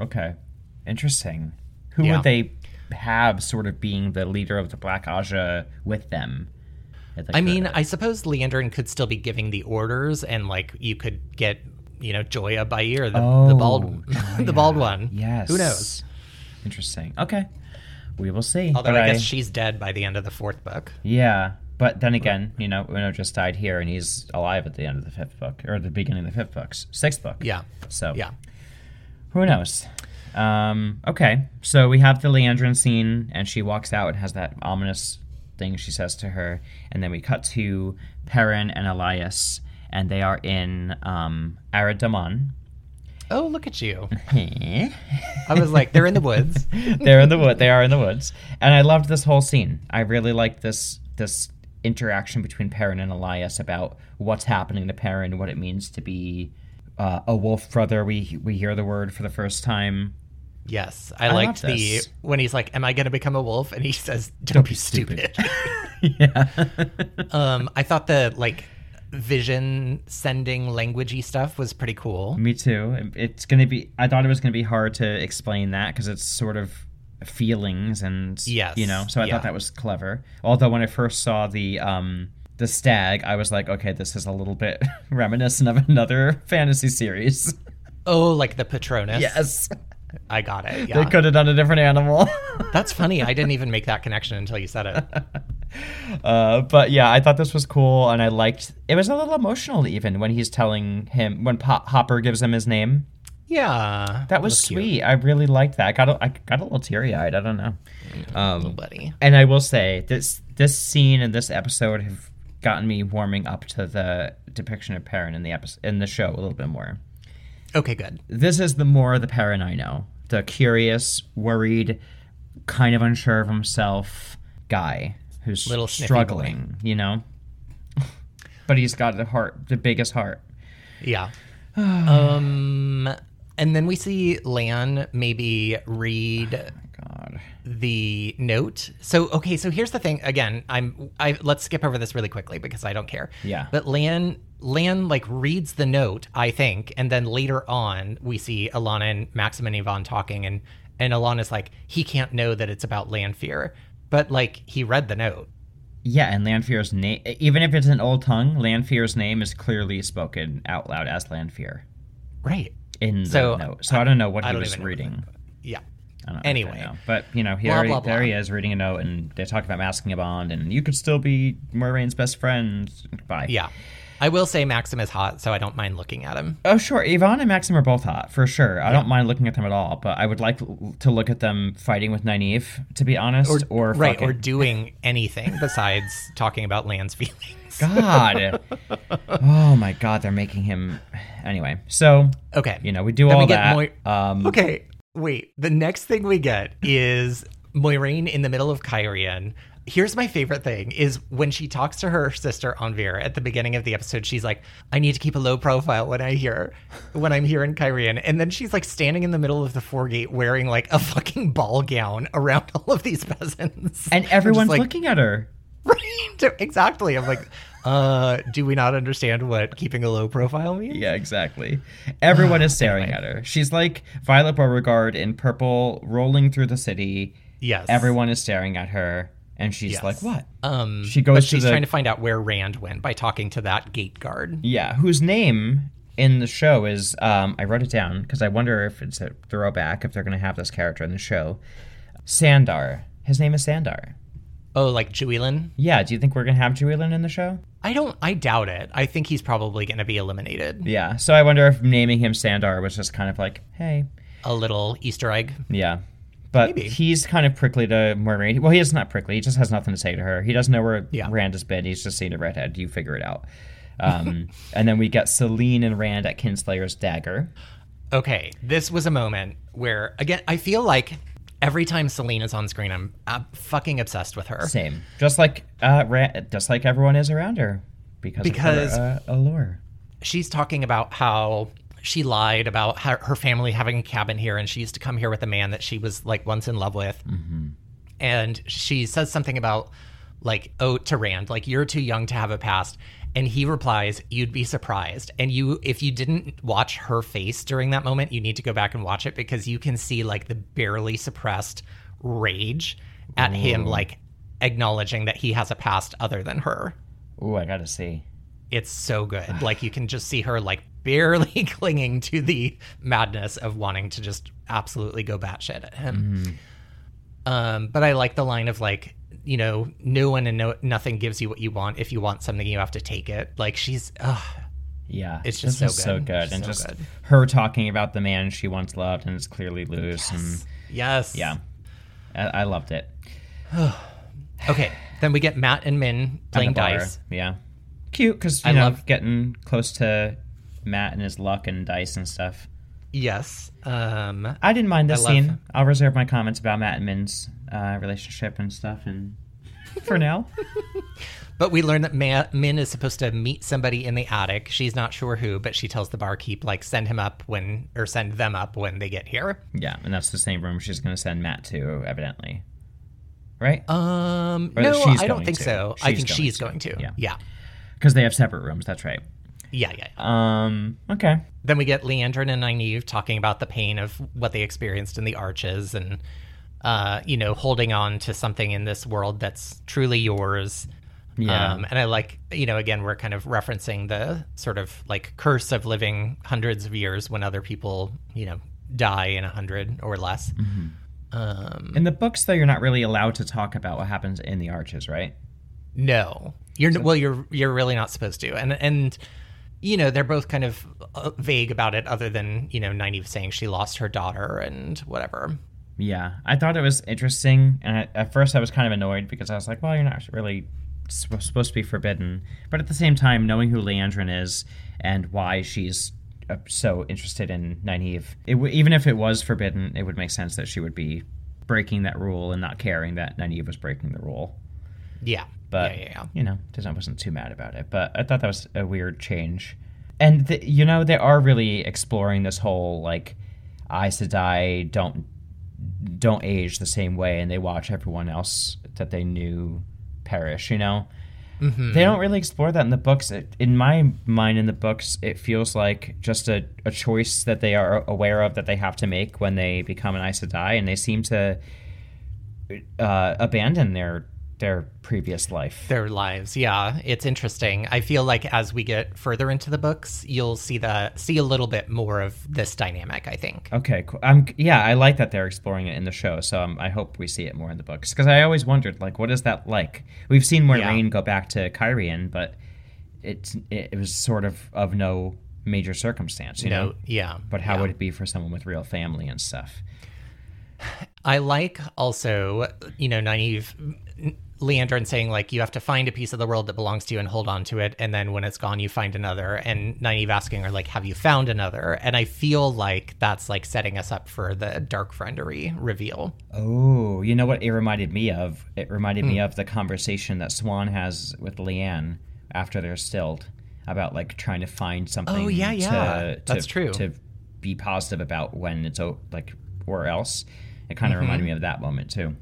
Okay. Interesting. Who Yeah. would they have sort of being the leader of the Black Ajah with them? I mean, current- I suppose Liandrin could still be giving the orders, and like you could get, you know, Joiya Byir, the, the bald, Oh, the bald one. Yes. Who knows? Interesting. Okay. We will see. Although But I guess she's dead by the end of the fourth book. Yeah. But then again, you know, Uno just died here and he's alive at the end of the fifth book, or the beginning of the fifth book, sixth book. Yeah. So, Yeah. who knows? Um, okay, so we have the Liandrin scene, and she walks out and has that ominous thing she says to her, and then we cut to Perrin and Elyas, and they are in um, Arad Doman. Oh, look at you. I was like, they're in the woods. They're in the wood. They are in the woods, and I loved this whole scene. I really liked this this interaction between Perrin and Elyas about what's happening to Perrin, what it means to be uh, a wolf brother. We we hear the word for the first time. Yes, I, I liked the when he's like, "Am I going to become a wolf?" and he says, "Don't, be stupid." yeah. um, I thought the like vision sending languagey stuff was pretty cool. Me too. It's gonna be. I thought it was gonna be hard to explain that because it's sort of feelings and Yes, you know. So I yeah. thought that was clever. Although when I first saw the um the stag, I was like, okay, this is a little bit reminiscent of another fantasy series. Oh, like the Patronus. yes, I got it. they could have done a different animal. that's funny. I didn't even make that connection until you said it. uh, but yeah, I thought this was cool, and I liked. It was a little emotional even when he's telling him when Pop- Hopper gives him his name. Yeah, That was cute. sweet. I really liked that. I got a, I got a little teary eyed. I don't know. Um, little buddy. And I will say this this scene and this episode have gotten me warming up to the depiction of Perrin in the episode in the show a little bit more. Okay, good. This is the more the Perrin I know. The curious, worried, kind of unsure of himself guy who's Little struggling, you know? but he's got the heart, the biggest heart. Yeah. um, and then we see Lan maybe read God. the note. So okay, so here's the thing. Again, I'm I let's skip over this really quickly because I don't care. Yeah. But Lan Lan like reads the note, I think, and then later on we see Alanna and Maksim and Ihvon talking and and Alanna's like, he can't know that it's about Lanfear. But like he read the note. Yeah, and Lanfear's name, even if it's an old tongue, Lanfear's name is clearly spoken out loud as Lanfear Right. in the So, note. So I don't know what I he was reading. Yeah. I don't know Anyway. know. but you know, here Blah, he, blah, there he is reading a note, and they talk about masking a bond, and you could still be Moiraine's best friend. Bye. Yeah. I will say Maksim is hot, so I don't mind looking at him. Oh, sure. Ihvon and Maksim are both hot, for sure. I don't mind looking at them at all, but I would like to look at them fighting with Nynaeve, to be honest, or, right, fucking- or doing anything besides talking about Lan's feelings. God. oh my God, they're making him. Anyway, so Okay. you know we do Then we all get that. Moi- um, Okay, wait. The next thing we get is Moiraine in the middle of Cairhien. Here's my favorite thing is when she talks to her sister Anvaere at the beginning of the episode, she's like, I need to keep a low profile when I hear when I'm here in Cairhien. And then she's like standing in the middle of the foregate wearing like a fucking ball gown around all of these peasants. and everyone's like, looking at her. Right. Exactly. I'm like, uh, do we not understand what keeping a low profile means? Yeah, exactly. Everyone is staring at her. She's like Violet Beauregarde in purple, rolling through the city. Yes. Everyone is staring at her, and she's Yes. like, "What?" Um, She goes but she's the- trying to find out where Rand went by talking to that gate guard. Yeah, whose name in the show is um, I wrote it down because I wonder if it's a throwback if they're going to have this character in the show. Sandar. His name is Sandar. Oh, like Juilin? Yeah, do you think we're going to have Juilin in the show? I don't. I doubt it. I think he's probably going to be eliminated. Yeah, so I wonder if naming him Sandar was just kind of like, hey, A little Easter egg. yeah. But Maybe. he's kind of prickly to Moiraine. Well, he is not prickly. He just has nothing to say to her. He doesn't know where Yeah. Rand has been. He's just seen a redhead. You figure it out. Um, and then we get Selene and Rand at Kinslayer's dagger. Okay, this was a moment where again I feel like every time Selena's on screen, I'm, I'm fucking obsessed with her. Same, just like uh, Ra- just like everyone is around her because Because- of her, uh, allure. she's talking about how she lied about her, her family having a cabin here and she used to come here with a man that she was like once in love with and she says something about like oh to rand like you're too young to have a past And he replies, "You'd be surprised." And you, if you didn't watch her face during that moment, you need to go back and watch it because you can see like the barely suppressed rage at him, like acknowledging that he has a past other than her. Ooh, I gotta see. It's so good. like you can just see her like barely clinging to the madness of wanting to just absolutely go batshit at him. Um, but I like the line of like, you know, no one and no nothing gives you what you want. If you want something, you have to take it. Like she's, ugh, Yeah, It's just so is so good. good, and so just good. her talking about the man she once loved and is clearly loose, and yes, yeah, I, I loved it. Okay, then we get Mat and Min playing dice. yeah, cute because I know love- getting close to Mat and his luck and dice and stuff. Yes. Um, I didn't mind this I love- scene. I'll reserve my comments about Mat and Min's uh, relationship and stuff, and for now, but we learn that Ma- Min is supposed to meet somebody in the attic. She's not sure who, but she tells the barkeep like send him up when or send them up when they get here. yeah, and that's the same room she's going to send Mat to, evidently, right? Um, Or no, she's I don't think to. so. I think going she's to. going to. Yeah. yeah, Because they have separate rooms. That's right. yeah, yeah. yeah. Um. Okay. Then we get Liandrin and Nynaeve talking about the pain of what they experienced in the arches and, uh, you know, holding on to something in this world that's truly yours. Yeah. Um, and I like, you know, again, we're kind of referencing the sort of like curse of living hundreds of years when other people, you know, die in a hundred or less. Um, In the books, though, you're not really allowed to talk about what happens in the arches, right? No, you're well. You're you're really not supposed to, and and you know they're both kind of uh, vague about it, other than you know Nynaeve saying she lost her daughter and whatever. Yeah, I thought it was interesting, and I, at first I was kind of annoyed because I was like, "Well, you're not really sp- supposed to be forbidden," but at the same time, knowing who Liandrin is and why she's uh, so interested in Nynaeve, it w- even if it was forbidden, it would make sense that she would be breaking that rule and not caring that Nynaeve was breaking the rule. Yeah, But yeah, yeah, yeah. you know, I wasn't too mad about it. But I thought that was a weird change. And th- you know, they are really exploring this whole like I Aes Sedai don't don't age the same way, and they watch everyone else that they knew perish. You know, Mm-hmm. they don't really explore that in the books. It, in my mind, in the books, it feels like just a, a choice that they are aware of that they have to make when they become an Aes Sedai, and they seem to uh, abandon their their previous life. Their lives, yeah, it's interesting. I feel like as we get further into the books, you'll see the see a little bit more of this dynamic. I think. Okay, cool. Um, yeah, I like that they're exploring it in the show, so um, I hope we see it more in the books. Because I always wondered, like, what is that like? We've seen Moiraine Yeah. go back to Cairhien, but it's it, it was sort of of no major circumstance, you No, know. yeah. But how yeah. would it be for someone with real family and stuff? I like also, you know, Nynaeve Liandrin saying like you have to find a piece of the world that belongs to you and hold on to it, and then when it's gone, you find another. And Nynaeve asking her like, "Have you found another?" And I feel like that's like setting us up for the dark friendery reveal. Oh, you know what it reminded me of? It reminded Hmm. me of the conversation that Siuan has with Leane after they're stilled about like trying to find something. Oh, yeah, yeah. to- That's to- true. To be positive about when it's o- like or else. It kind of reminded Mm-hmm. me of that moment too.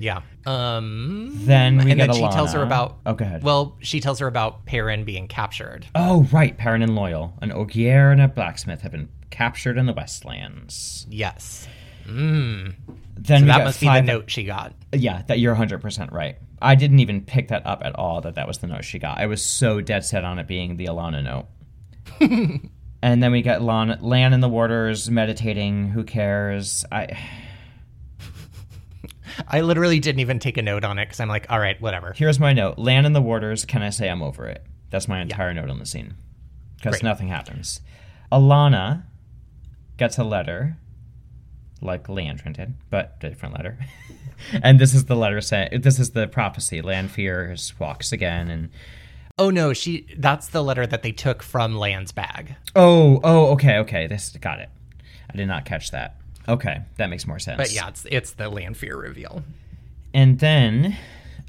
Yeah. Um. Then we and get then she tells her about. Oh, go ahead. Well, she tells her about Perrin being captured. Oh, right. Perrin and Loial, an Ogier and a blacksmith have been captured in the Westlands. Yes. Mm. Then So that must be the note she got. Yeah, that you're 100% right. I didn't even pick that up at all that that was the note she got. I was so dead set on it being the Alanna note. and then we got Lan, Lan in the waters meditating. Who cares? I I literally didn't even take a note on it because I'm like, all right, whatever. Here's my note. Lan in the waters. Can I say I'm over it? That's my entire note on the scene. Because nothing happens. Alanna gets a letter, like Liandrin did, but a different letter. and this is the letter saying, this is the prophecy. Lanfear walks again. And Oh no, she. That's the letter that they took from Lan's bag. oh, oh, okay, okay. This got it. I did not catch that. Okay, that makes more sense. But yeah, it's it's the Lanfear reveal. And then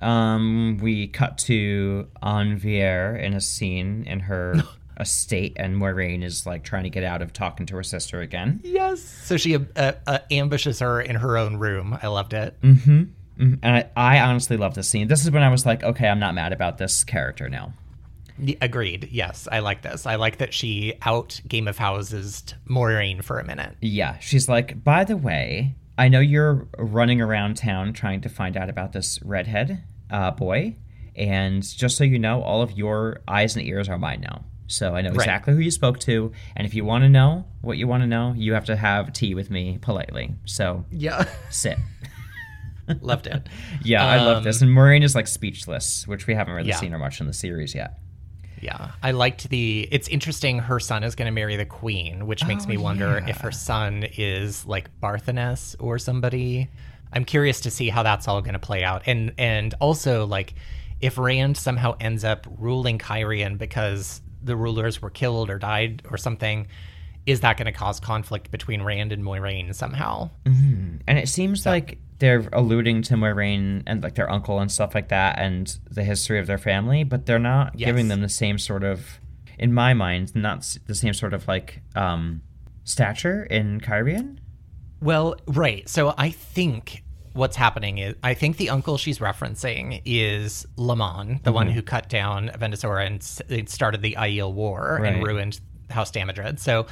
um, we cut to Anvaere in a scene in her estate, and Moiraine is like trying to get out of talking to her sister again. Yes. So she uh, uh, ambushes her in her own room. I loved it. Mm, hmm. And I, I honestly love this scene. This is when I was like, okay, I'm not mad about this character now. Agreed. Yes, I like this. I like that she out Game of Houses Moiraine for a minute. Yeah, she's like, by the way, I know you're running around town trying to find out about this redhead uh, boy, and just so you know, all of your eyes and ears are mine now. So I know exactly who you spoke to, and if you want to know what you want to know, you have to have tea with me politely. So Yeah. sit. Loved it. Yeah, I love this. And Maureen is like speechless, which we haven't really Yeah. seen her much in the series yet. Yeah, I liked the. It's interesting. Her son is going to marry the queen, which makes Oh, me wonder yeah. if her son is like Barthanes or somebody. I'm curious to see how that's all going to play out, and and also like if Rand somehow ends up ruling Cairhien because the rulers were killed or died or something, is that going to cause conflict between Rand and Moiraine somehow? Mm-hmm. And it seems like they're alluding to Moiraine and like their uncle and stuff like that and the history of their family, but they're not Yes. giving them the same sort of, in my mind, not the same sort of like um, stature in Cairhien. Well, right. So I think what's happening is I think the uncle she's referencing is Laman, the one who cut down Vendosora and started the Aiel War Right. and ruined House Damodred. So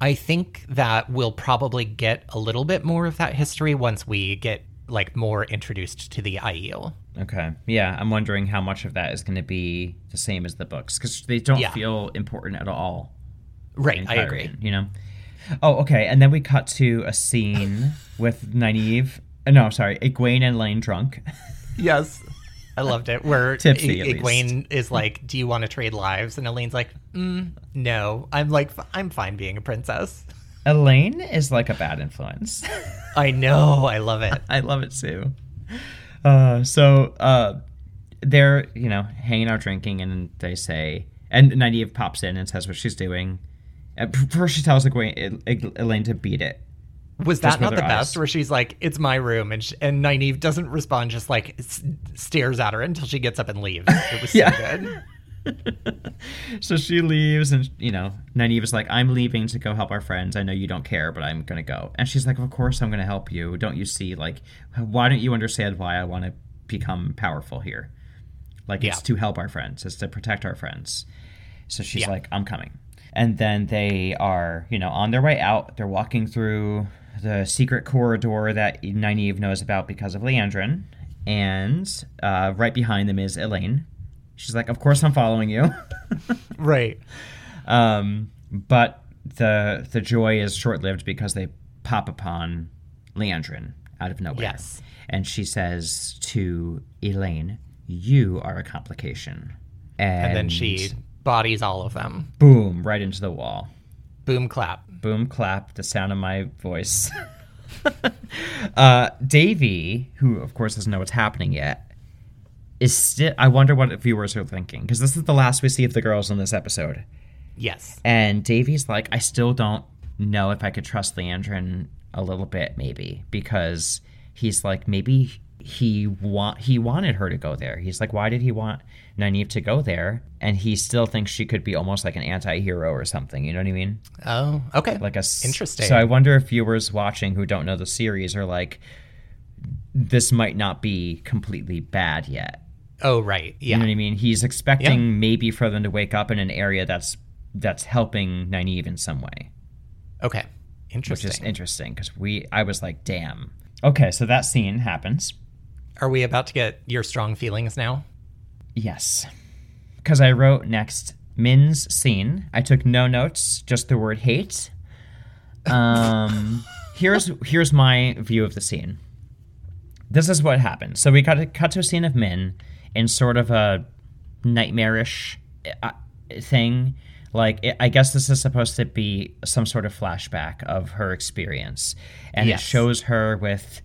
I think that we'll probably get a little bit more of that history once we get like more introduced to the Aiel. Okay. Yeah, I'm wondering how much of that is going to be the same as the books because they don't Yeah. feel important at all. Right, I agree. Cairhien, You know. Oh, okay. And then we cut to a scene with Nynaeve. uh, No, sorry, Egwene and Lane drunk. Yes. I loved it. Where Tipsy, least. Egwene is like, "Do you want to trade lives?" And Elayne's like, mm, "No." I'm like, "F- "I'm fine being a princess." Elayne is like a bad influence. I know. I love it. I love it too. Uh, so uh, they're you know hanging out drinking, and they say, and Nynaeve pops in and says what she's doing. At first, she tells Egwene, Elayne to beat it. Was that not the best? eyes. Where she's like, "It's my room," and sh- and Nynaeve doesn't respond, just like s- stares at her until she gets up and leaves. It was so good. So she leaves, and you know Nynaeve is like, "I'm leaving to go help our friends. I know you don't care, but I'm gonna go." And she's like, "Of course I'm gonna help you. Don't you see? Like, why don't you understand why I want to become powerful here? Like, it's to help our friends. It's to protect our friends." So she's Yeah. like, "I'm coming." And then they are, you know, on their way out. They're walking through the secret corridor that Nynaeve knows about because of Liandrin. And uh, right behind them is Elayne. She's like, "Of course I'm following you." Right. Um, but the the joy is short lived because they pop upon Liandrin out of nowhere. Yes. And she says to Elayne, You are a complication. And, And then she bodies all of them. boom, right into the wall. Boom, clap. Boom clap, the sound of my voice. uh, Davy, who of course doesn't know what's happening yet, is still. I wonder what viewers are thinking because this is the last we see of the girls in this episode. Yes. And Davy's like, I still don't know if I could trust Liandrin a little bit, maybe, because he's like, maybe he want he wanted her to go there. He's like, why did he want Nynaeve to go there? And he still thinks she could be almost like an anti-hero or something. You know what I mean? Oh, okay. Like a s- Interesting. So I wonder if viewers watching who don't know the series are like, this might not be completely bad yet. oh, right. Yeah. You know what I mean? He's expecting Yeah. maybe for them to wake up in an area that's that's helping Nynaeve in some way, Okay. Interesting. Which is interesting because we I was like, damn. Okay, so that scene happens. Are we about to get your strong feelings now? Yes, because I wrote next Min's scene. I took no notes, just the word hate. Um, here's here's my view of the scene. This is what happened. So we got to cut to a scene of Min in sort of a nightmarish uh, thing. Like it, I guess this is supposed to be some sort of flashback of her experience, and Yes. it shows her with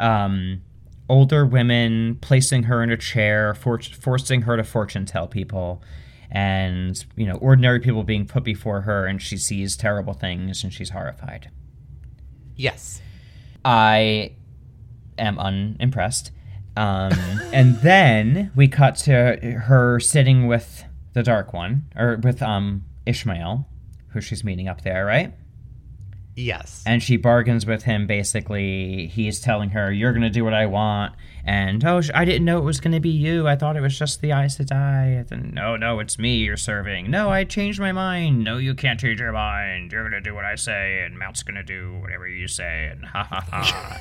um, older women placing her in a chair, for- forcing her to fortune tell people, and you know ordinary people being put before her, and she sees terrible things, and she's horrified. Yes. I am unimpressed. Um, and then we cut to her sitting with the Dark One, or with um, Ishamael, who she's meeting up there, right? Yes. and she bargains with him basically. He's telling her you're gonna do what i want. And oh sh- i didn't know it was gonna be you. I thought it was just the Aes Sedai. and no no it's me you're serving. No i changed my mind. No you can't change your mind. You're gonna do what i say and mount's gonna do whatever you say and ha ha ha.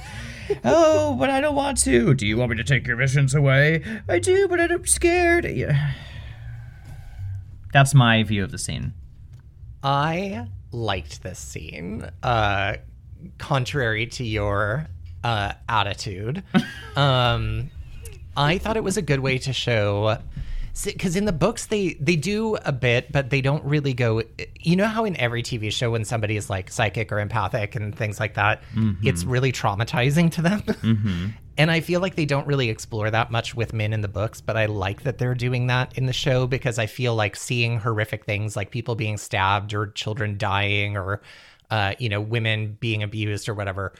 Oh but i don't want to. Do you want me to take your visions away? I do but i'm scared. Yeah. that's my view of the scene. I liked this scene, uh, contrary to your uh, attitude. um, I thought it was a good way to show because in the books they they do a bit but they don't really go you know how in every tv show when somebody is like psychic or empathic and things like that it's really traumatizing to them and i feel like they don't really explore that much with min in the books but i like that they're doing that in the show because i feel like seeing horrific things like people being stabbed or children dying or uh, you know women being abused or whatever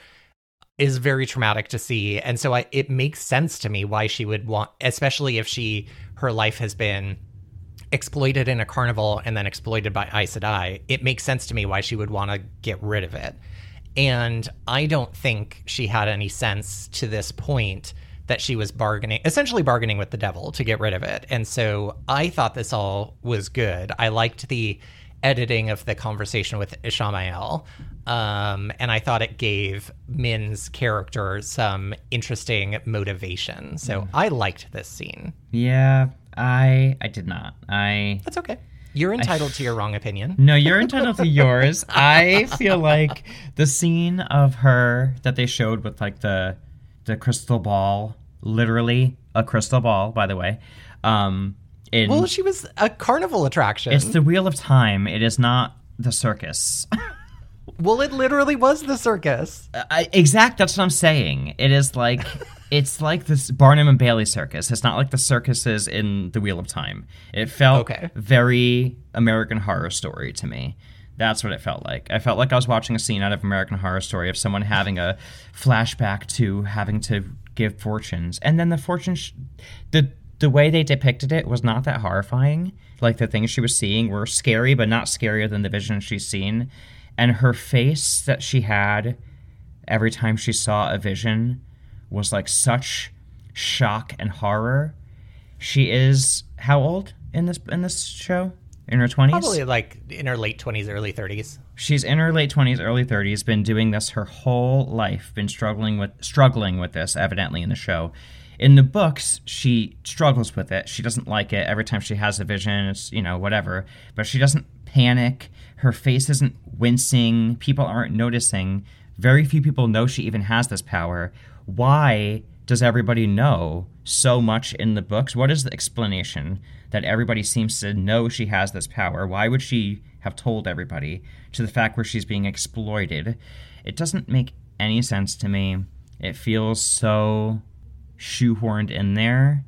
is very traumatic to see. And so I, it makes sense to me why she would want especially if she her life has been exploited in a carnival and then exploited by Aes Sedai it makes sense to me why she would want to get rid of it and I don't think she had any sense to this point that she was bargaining essentially bargaining with the devil to get rid of it and so I thought this all was good I liked the editing of the conversation with Ishamael. Um, and I thought it gave Min's character some interesting motivation. So I liked this scene. yeah i i did not i That's okay. You're entitled to your wrong opinion. No, you're entitled to yours. I feel like the scene of her that they showed with like the the crystal ball, literally a crystal ball, by the way. Um, in, Well, she was a carnival attraction. it's the wheel of time. It is not the circus. well, it literally was the circus. I, exact. That's what I'm saying. It is like it's like this Barnum and Bailey circus. It's not like the circuses in the Wheel of Time. It felt Okay. very American Horror Story to me. That's what it felt like. I felt like I was watching a scene out of American Horror Story of someone having a flashback to having to give fortunes, and then the fortune, sh- the the way they depicted it was not that horrifying. Like the things she was seeing were scary, but not scarier than the vision she's seen. And her face that she had every time she saw a vision was like such shock and horror. She is how old in this in this show? In her twenties? Probably like in her late 20s, early 30s. She's in her late twenties, early thirties, been doing this her whole life, been struggling with struggling with this, evidently in the show. In the books, she struggles with it. She doesn't like it. Every time she has a vision, it's you know, whatever. But she doesn't panic. Her face isn't wincing. People aren't noticing. Very few people know she even has this power. Why does everybody know so much in the books? What is the explanation that everybody seems to know she has this power? Why would she have told everybody to the fact where she's being exploited? It doesn't make any sense to me. It feels so shoehorned in there.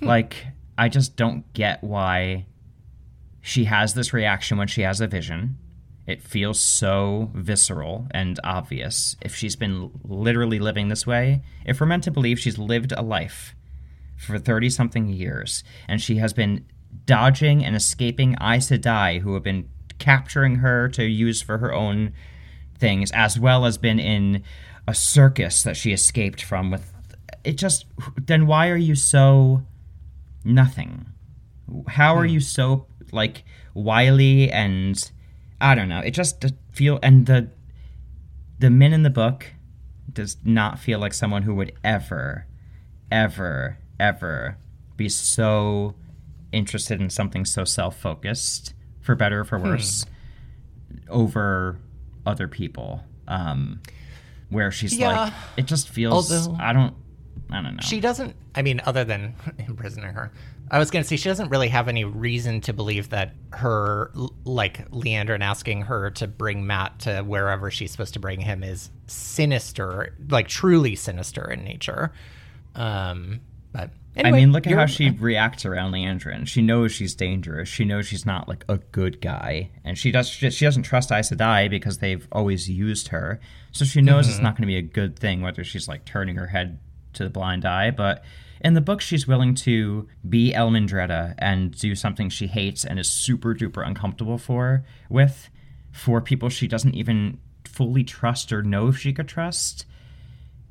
Hmm. Like, I just don't get why she has this reaction when she has a vision. It feels so visceral and obvious. If she's been literally living this way, if we're meant to believe she's lived a life for 30 something years and she has been dodging and escaping Aes Sedai, who have been capturing her to use for her own things, as well as been in a circus that she escaped from with. It just. Then why are you so. nothing? How are hmm. you so, like, wily and. I don't know. It just feel. And the. The men in the book does not feel like someone who would ever, ever, ever be so interested in something so self focused, for better or for worse, over other people. Um, where she's Yeah. like, it just feels. Although- I don't. I don't know. She doesn't, I mean, other than imprisoning her, I was going to say she doesn't really have any reason to believe that her, like Liandrin asking her to bring Mat to wherever she's supposed to bring him is sinister, like truly sinister in nature. Um, but anyway, I mean, look at how she reacts around Liandrin. She knows she's dangerous. She knows she's not like a good guy, and she does. She, she doesn't trust Aes Sedai because they've always used her. So she knows it's not going to be a good thing, whether she's like turning her head to the blind eye. But in the book, she's willing to be El Elmindreda and do something she hates and is super duper uncomfortable for with for people she doesn't even fully trust or know if she could trust.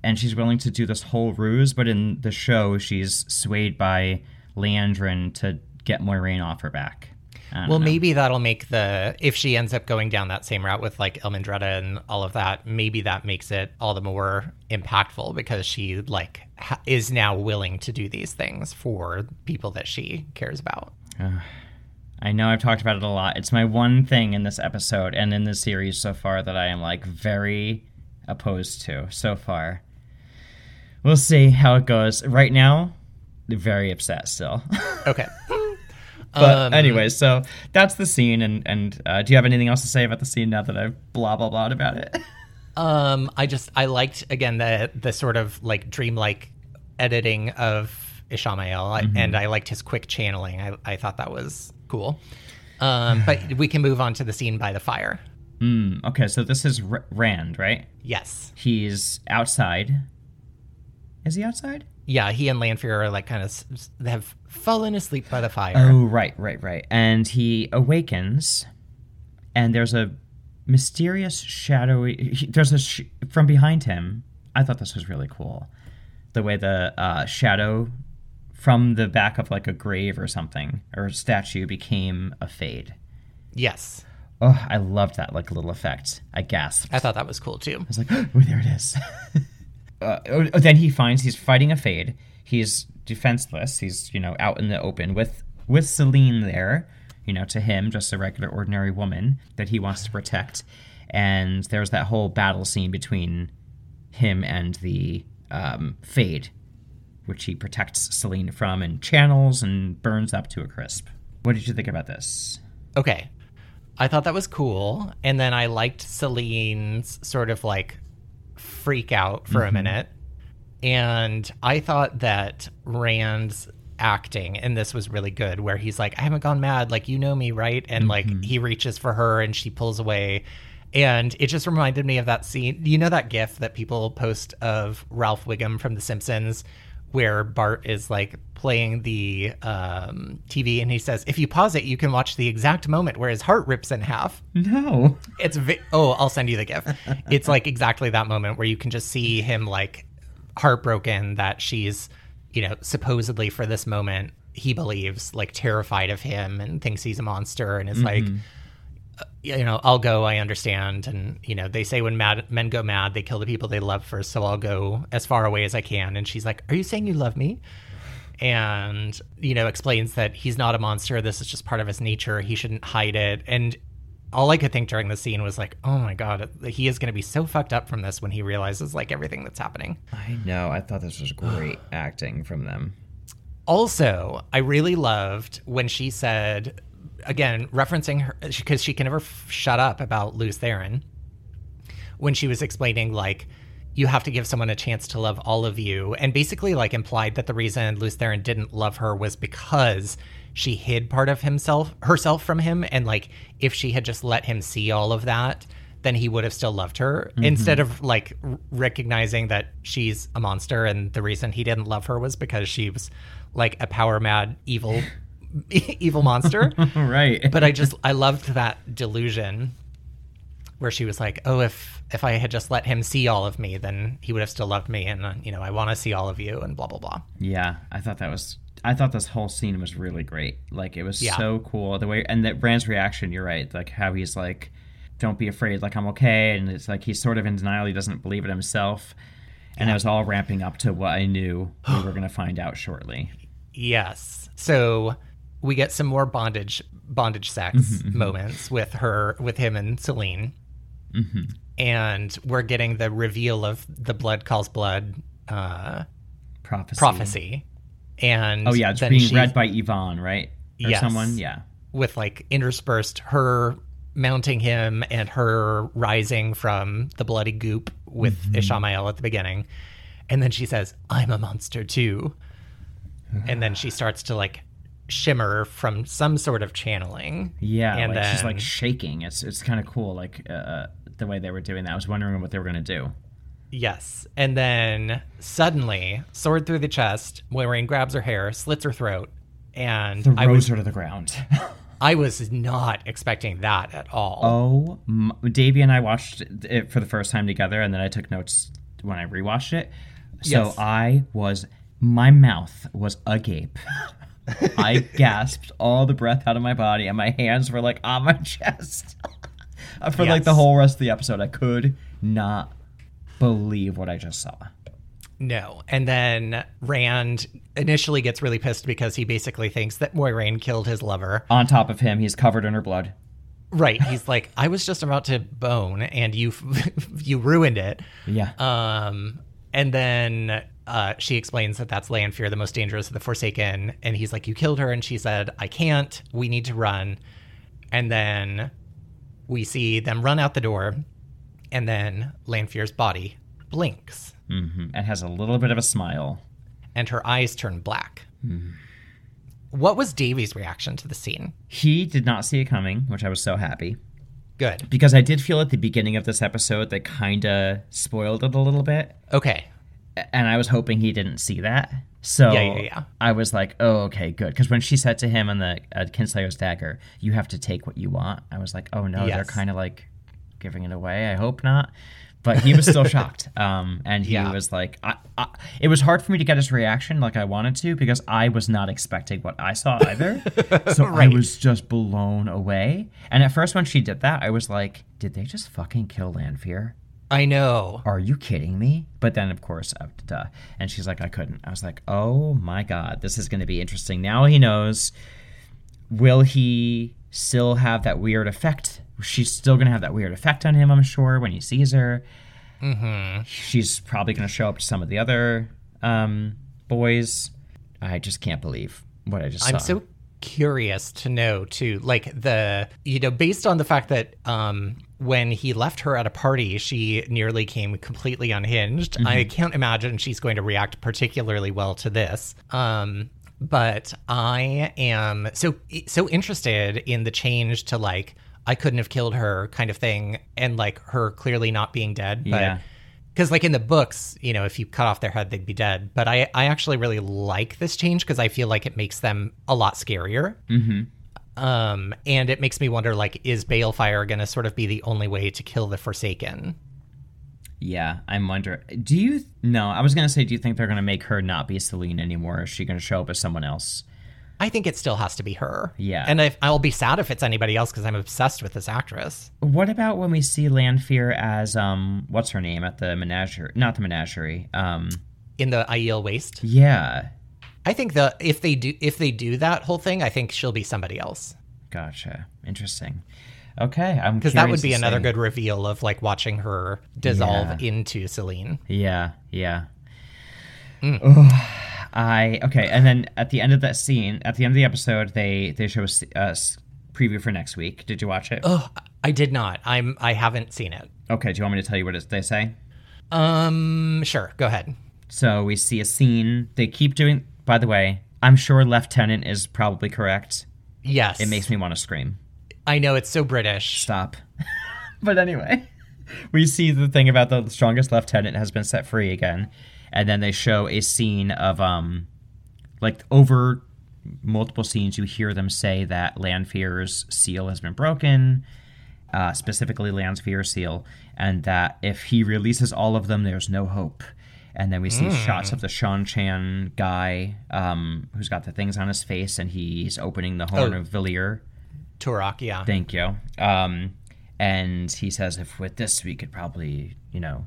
And she's willing to do this whole ruse, but in the show, she's swayed by Liandrin to get Moiraine off her back. Well, know. maybe that'll make the if she ends up going down that same route with like Elmindreda and all of that, maybe that makes it all the more impactful because she like is now willing to do these things for people that she cares about. I know I've talked about it a lot. It's my one thing in this episode and in this series so far that I am like very opposed to so far. We'll see how it goes. Right now, very upset still. Okay. but Um, anyway, so that's the scene. And and uh, do you have anything else to say about the scene now that I've blah blah blah about it? Um, I just I liked again the the sort of like dreamlike editing of Ishamael, I, and I liked his quick channeling. I I thought that was cool. Um, but we can move on to the scene by the fire. Hmm. okay, so this is R- Rand, right? Yes, He's outside. Is he outside? yeah, he and Lanfear are like kind of they have fallen asleep by the fire. Oh, right, right, right. And he awakens, and there's a mysterious shadowy. He, there's a sh- from behind him. I thought this was really cool, the way the uh, shadow from the back of like a grave or something or a statue became a fade. Yes, Oh, I loved that like little effect. I gasped. I thought that was cool too. I was like, oh, there it is. uh, oh, then he finds he's fighting a fade. He's defenseless. He's you know out in the open with with Selene there. You know, to him, just a regular, ordinary woman that he wants to protect. And there's that whole battle scene between him and the um, fade, which he protects Selene from and channels and burns up to a crisp. What did you think about this? Okay. I thought that was cool. And then I liked Selene's sort of like freak out for a minute. And I thought that Rand's acting and this was really good where he's like I haven't gone mad. Like you know me right? And like he reaches for her and she pulls away. And it just reminded me of that scene. You know that gif that people post of Ralph Wiggum from the Simpsons where Bart is like playing the um, TV and he says if you pause it you can watch the exact moment where his heart rips in half. No. it's vi- oh i'll send you the gif. It's like exactly that moment where you can just see him like heartbroken that she's you know supposedly for this moment he believes like terrified of him and thinks he's a monster and is like uh, you know i'll go i understand. And you know they say when mad men go mad they kill the people they love first so i'll go as far away as i can. And she's like are you saying you love me? And you know explains that he's not a monster this is just part of his nature he shouldn't hide it. And all i could think during the scene was like oh my god he is going to be so fucked up from this when he realizes like everything that's happening I know. I thought this was great acting from them. also i really loved when she said again referencing her because she can never f- shut up about Lews Therin when she was explaining like you have to give someone a chance to love all of you and basically like implied that the reason Lews Therin didn't love her was because she hid part of himself herself from him and like if she had just let him see all of that then he would have still loved her instead of like r- recognizing that she's a monster and the reason he didn't love her was because she was like a power mad evil evil monster right. but I just I loved that delusion where she was like, "Oh, if if I had just let him see all of me, then he would have still loved me, and uh, you know, I want to see all of you, and blah blah blah." Yeah, I thought that was. I thought this whole scene was really great. Like it was Yeah. so cool the way and that Brand's reaction. You're right. Like how he's like, "Don't be afraid. Like I'm okay," and it's like he's sort of in denial. He doesn't believe it himself. And it was all ramping up to what I knew we were going to find out shortly. Yes. So we get some more bondage bondage sex mm-hmm, mm-hmm. moments with her with him and Selene. Mm-hmm. And we're getting the reveal of the blood calls blood uh, Prophecy. prophecy. And Oh yeah, it's being she- read by Ihvon, right? Or Yes. someone. Yeah. with like interspersed her mounting him and her rising from the bloody goop with Mm-hmm. Ishamael at the beginning. And then she says, I'm a monster too. and then she starts to like shimmer from some sort of channeling. Yeah, And like she's like shaking. It's it's kind of cool, like uh, the way they were doing that. I was wondering what they were going to do. Yes. And then suddenly, sword through the chest, Moiraine grabs her hair, slits her throat. And I Throws was her to the ground. I was not expecting that at all. Oh, m- Davey and I watched it for the first time together, and then I took notes when I rewatched it. So Yes. I was, my mouth was agape. I gasped all the breath out of my body, and my hands were like on my chest for like the whole rest of the episode. I could not believe what I just saw. No. And then Rand initially gets really pissed because he basically thinks that Moiraine killed his lover. On top of him, he's covered in her blood. Right. He's like, I was just about to bone and you you ruined it. Yeah. Um, and then uh, she explains that that's Lanfear, the most dangerous of the Forsaken. And he's like, You killed her. And she said, I can't. We need to run. And then we see them run out the door. And then Lanfear's body blinks hmm And has a little bit of a smile. and her eyes turn black. What was Davy's reaction to the scene? He did not see it coming, which I was so happy. Good. because I did feel at the beginning of this episode they kind of spoiled it a little bit, Okay. and I was hoping he didn't see that. So Yeah, yeah, yeah. I was like, "Oh, okay, good." Because when she said to him on the uh, Kinslayer's dagger, "You have to take what you want," I was like, "Oh no, they're kind of like giving it away." I hope not. But he was still shocked, um, and he Yeah. was like, I, I, "It was hard for me to get his reaction like I wanted to because I was not expecting what I saw either." so I was just blown away. And at first, when she did that, I was like, "Did they just fucking kill Lanfear?" I know. are you kidding me? But then, of course, uh, duh. And she's like, I couldn't. I was like, oh my God, this is going to be interesting. Now he knows. Will he still have that weird effect? She's still going to have that weird effect on him, I'm sure, when he sees her. Mm-hmm. She's probably going to show up to some of the other um, boys. I just can't believe what I just saw. I'm saw. so curious to know too like the you know based on the fact that um when he left her at a party she nearly came completely unhinged Mm-hmm. i can't imagine she's going to react particularly well to this um but i am so so interested in the change to like i couldn't have killed her kind of thing and like her clearly not being dead but Yeah. because like in the books you know if you cut off their head they'd be dead but i i actually really like this change because i feel like it makes them a lot scarier Mhm. um and it makes me wonder like is balefire gonna sort of be the only way to kill the forsaken Yeah, I'm wondering. Do you? No, I was gonna say, do you think they're gonna make her not be Selene anymore? Is she gonna show up as someone else? i think it still has to be her Yeah. and if, i'll be sad if it's anybody else because i'm obsessed with this actress What about when we see Lanfear as um, what's her name at the menagerie? Not the menagerie. Um, in the Aiel waste yeah, i think the if they do if they do that whole thing i think she'll be somebody else gotcha. Interesting. Okay, I'm because that would be another see. good reveal of like watching her dissolve Yeah. into selene Yeah, yeah. Mm. Ugh, I okay, and then at the end of that scene, at the end of the episode, they they show us uh, preview for next week. Did you watch it? Oh, I did not. I'm. I haven't seen it. Okay, do you want me to tell you what it, they say? Um, sure. Go ahead. So we see a scene. They keep doing. By the way, I'm sure Lieutenant is probably correct. Yes, It makes me want to scream. I know it's so British. Stop. but anyway, we see the thing about the strongest lieutenant has been set free again, and then they show a scene of um, like over multiple scenes. You hear them say that Lanfear's seal has been broken, uh, specifically Lanfear's seal, and that if he releases all of them, there's no hope. And then we see shots of the Seanchan guy um, who's got the things on his face, and he's opening the horn Oh. of Valere. Turak. Yeah. Thank you. Um, and he says, if with this we could probably, you know,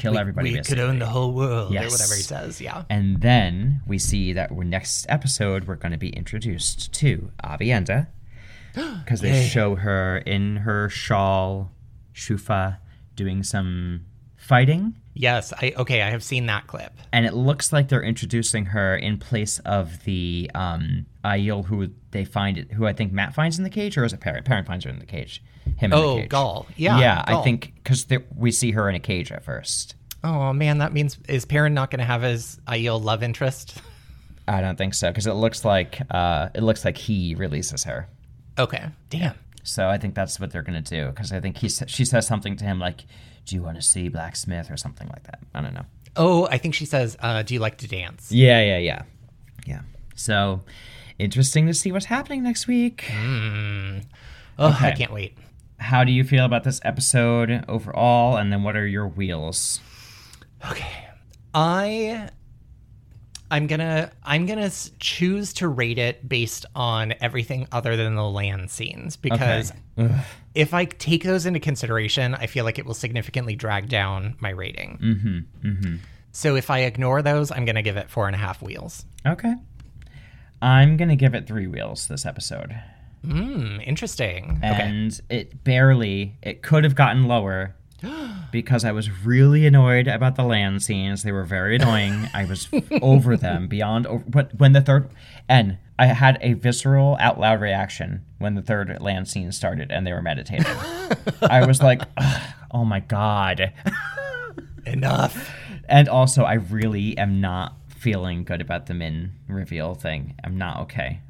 kill everybody. we could own the whole world, or whatever he says. Yeah. And then we see that we're next episode we're going to be introduced to Aviendha because they show her in her shawl, shoufa, doing some fighting. Yes. I. Okay. I have seen that clip. and it looks like they're introducing her in place of the um Aiel who they find it who I think Matt finds in the cage or is it Perrin? Perrin finds her in the cage. Him in Oh, the cage. Gaul. Yeah, yeah. I think because we see her in a cage at first. Oh man, that means is Perrin not going to have his Aiel love interest? I don't think so because it looks like uh it looks like he releases her. Okay. Damn. So I think that's what they're gonna do because I think he sa- she says something to him like, "Do you want to see blacksmith?" or something like that. I don't know. Oh, I think she says, uh, "Do you like to dance?" Yeah, yeah, yeah, yeah. So interesting to see what's happening next week. Mm. Oh, I can't wait. How do you feel about this episode overall? And then what are your wheels? Okay. I I'm gonna I'm gonna choose to rate it based on everything other than the Lan scenes because Ugh. if I take those into consideration, I feel like it will significantly drag down my rating. Mm-hmm. Mm-hmm. So if I ignore those, I'm gonna give it four and a half wheels. Okay. I'm gonna give it three wheels this episode. Hmm, interesting. okay. and it barely it could have gotten lower because I was really annoyed about the Lan scenes. They were very annoying. I was over them beyond over. But when the third and I had a visceral out loud reaction when the third Lan scene started and they were meditating. I was like, oh my god. Enough. And also, I really am not feeling good about the Min reveal thing. I'm not okay.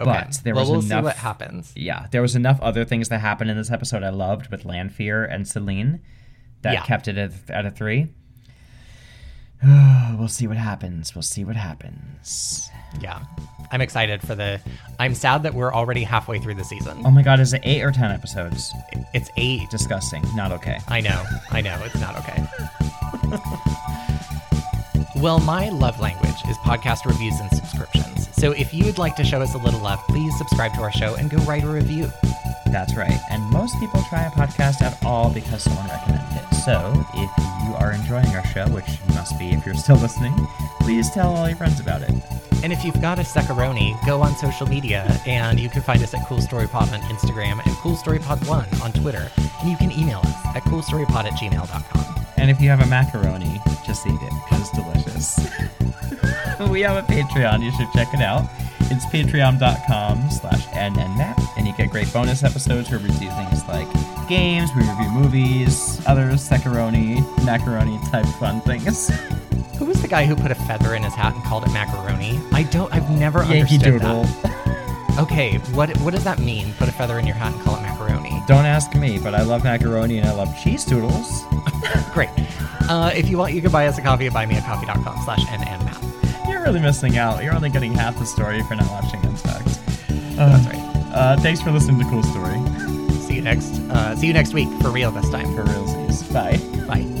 Okay. But there well, was we'll see enough- what happens. yeah, there was enough other things that happened in this episode I loved with Lanfear and Selene that Yeah. kept it at, at a three. we'll see what happens. We'll see what happens. Yeah. I'm excited for the. I'm sad that we're already halfway through the season. Oh my god, is it eight or ten episodes? It's eight. Disgusting. Not okay. I know. I know. It's not okay. well, my love language is podcast reviews and subscriptions. So if you'd like to show us a little love, please subscribe to our show and go write a review. That's right. And most people try a podcast at all because someone recommended it. So if you are enjoying our show, which you must be if you're still listening, please tell all your friends about it. And if you've got a Secaroni, go on social media and you can find us at Cool Story Pod on Instagram and Cool Story Pod 1 on Twitter. And you can email us at coolstorypod at gmail.com. And if you have a macaroni, just eat it because it's delicious. we have a Patreon. You should check it out. It's patreon.com slash nnmap. And you get great bonus episodes where we do things like games, we review movies, other secaroni, macaroni type fun things. Who was the guy who put a feather in his hat and called it macaroni? I don't, I've never Yankee understood Doodle. that. Okay, what what does that mean? Put a feather in your hat and call it macaroni? Don't ask me, but I love macaroni and I love cheese doodles. Great. Uh, if you want, you can buy us a copy at buymeacoffee.com slash nnmap. You're really missing out. You're only getting half the story if you're not watching Untucked. That's right. Uh, thanks for listening to Cool Story. See you next. Uh, see you next week for real this time. For realsies. Bye. Bye.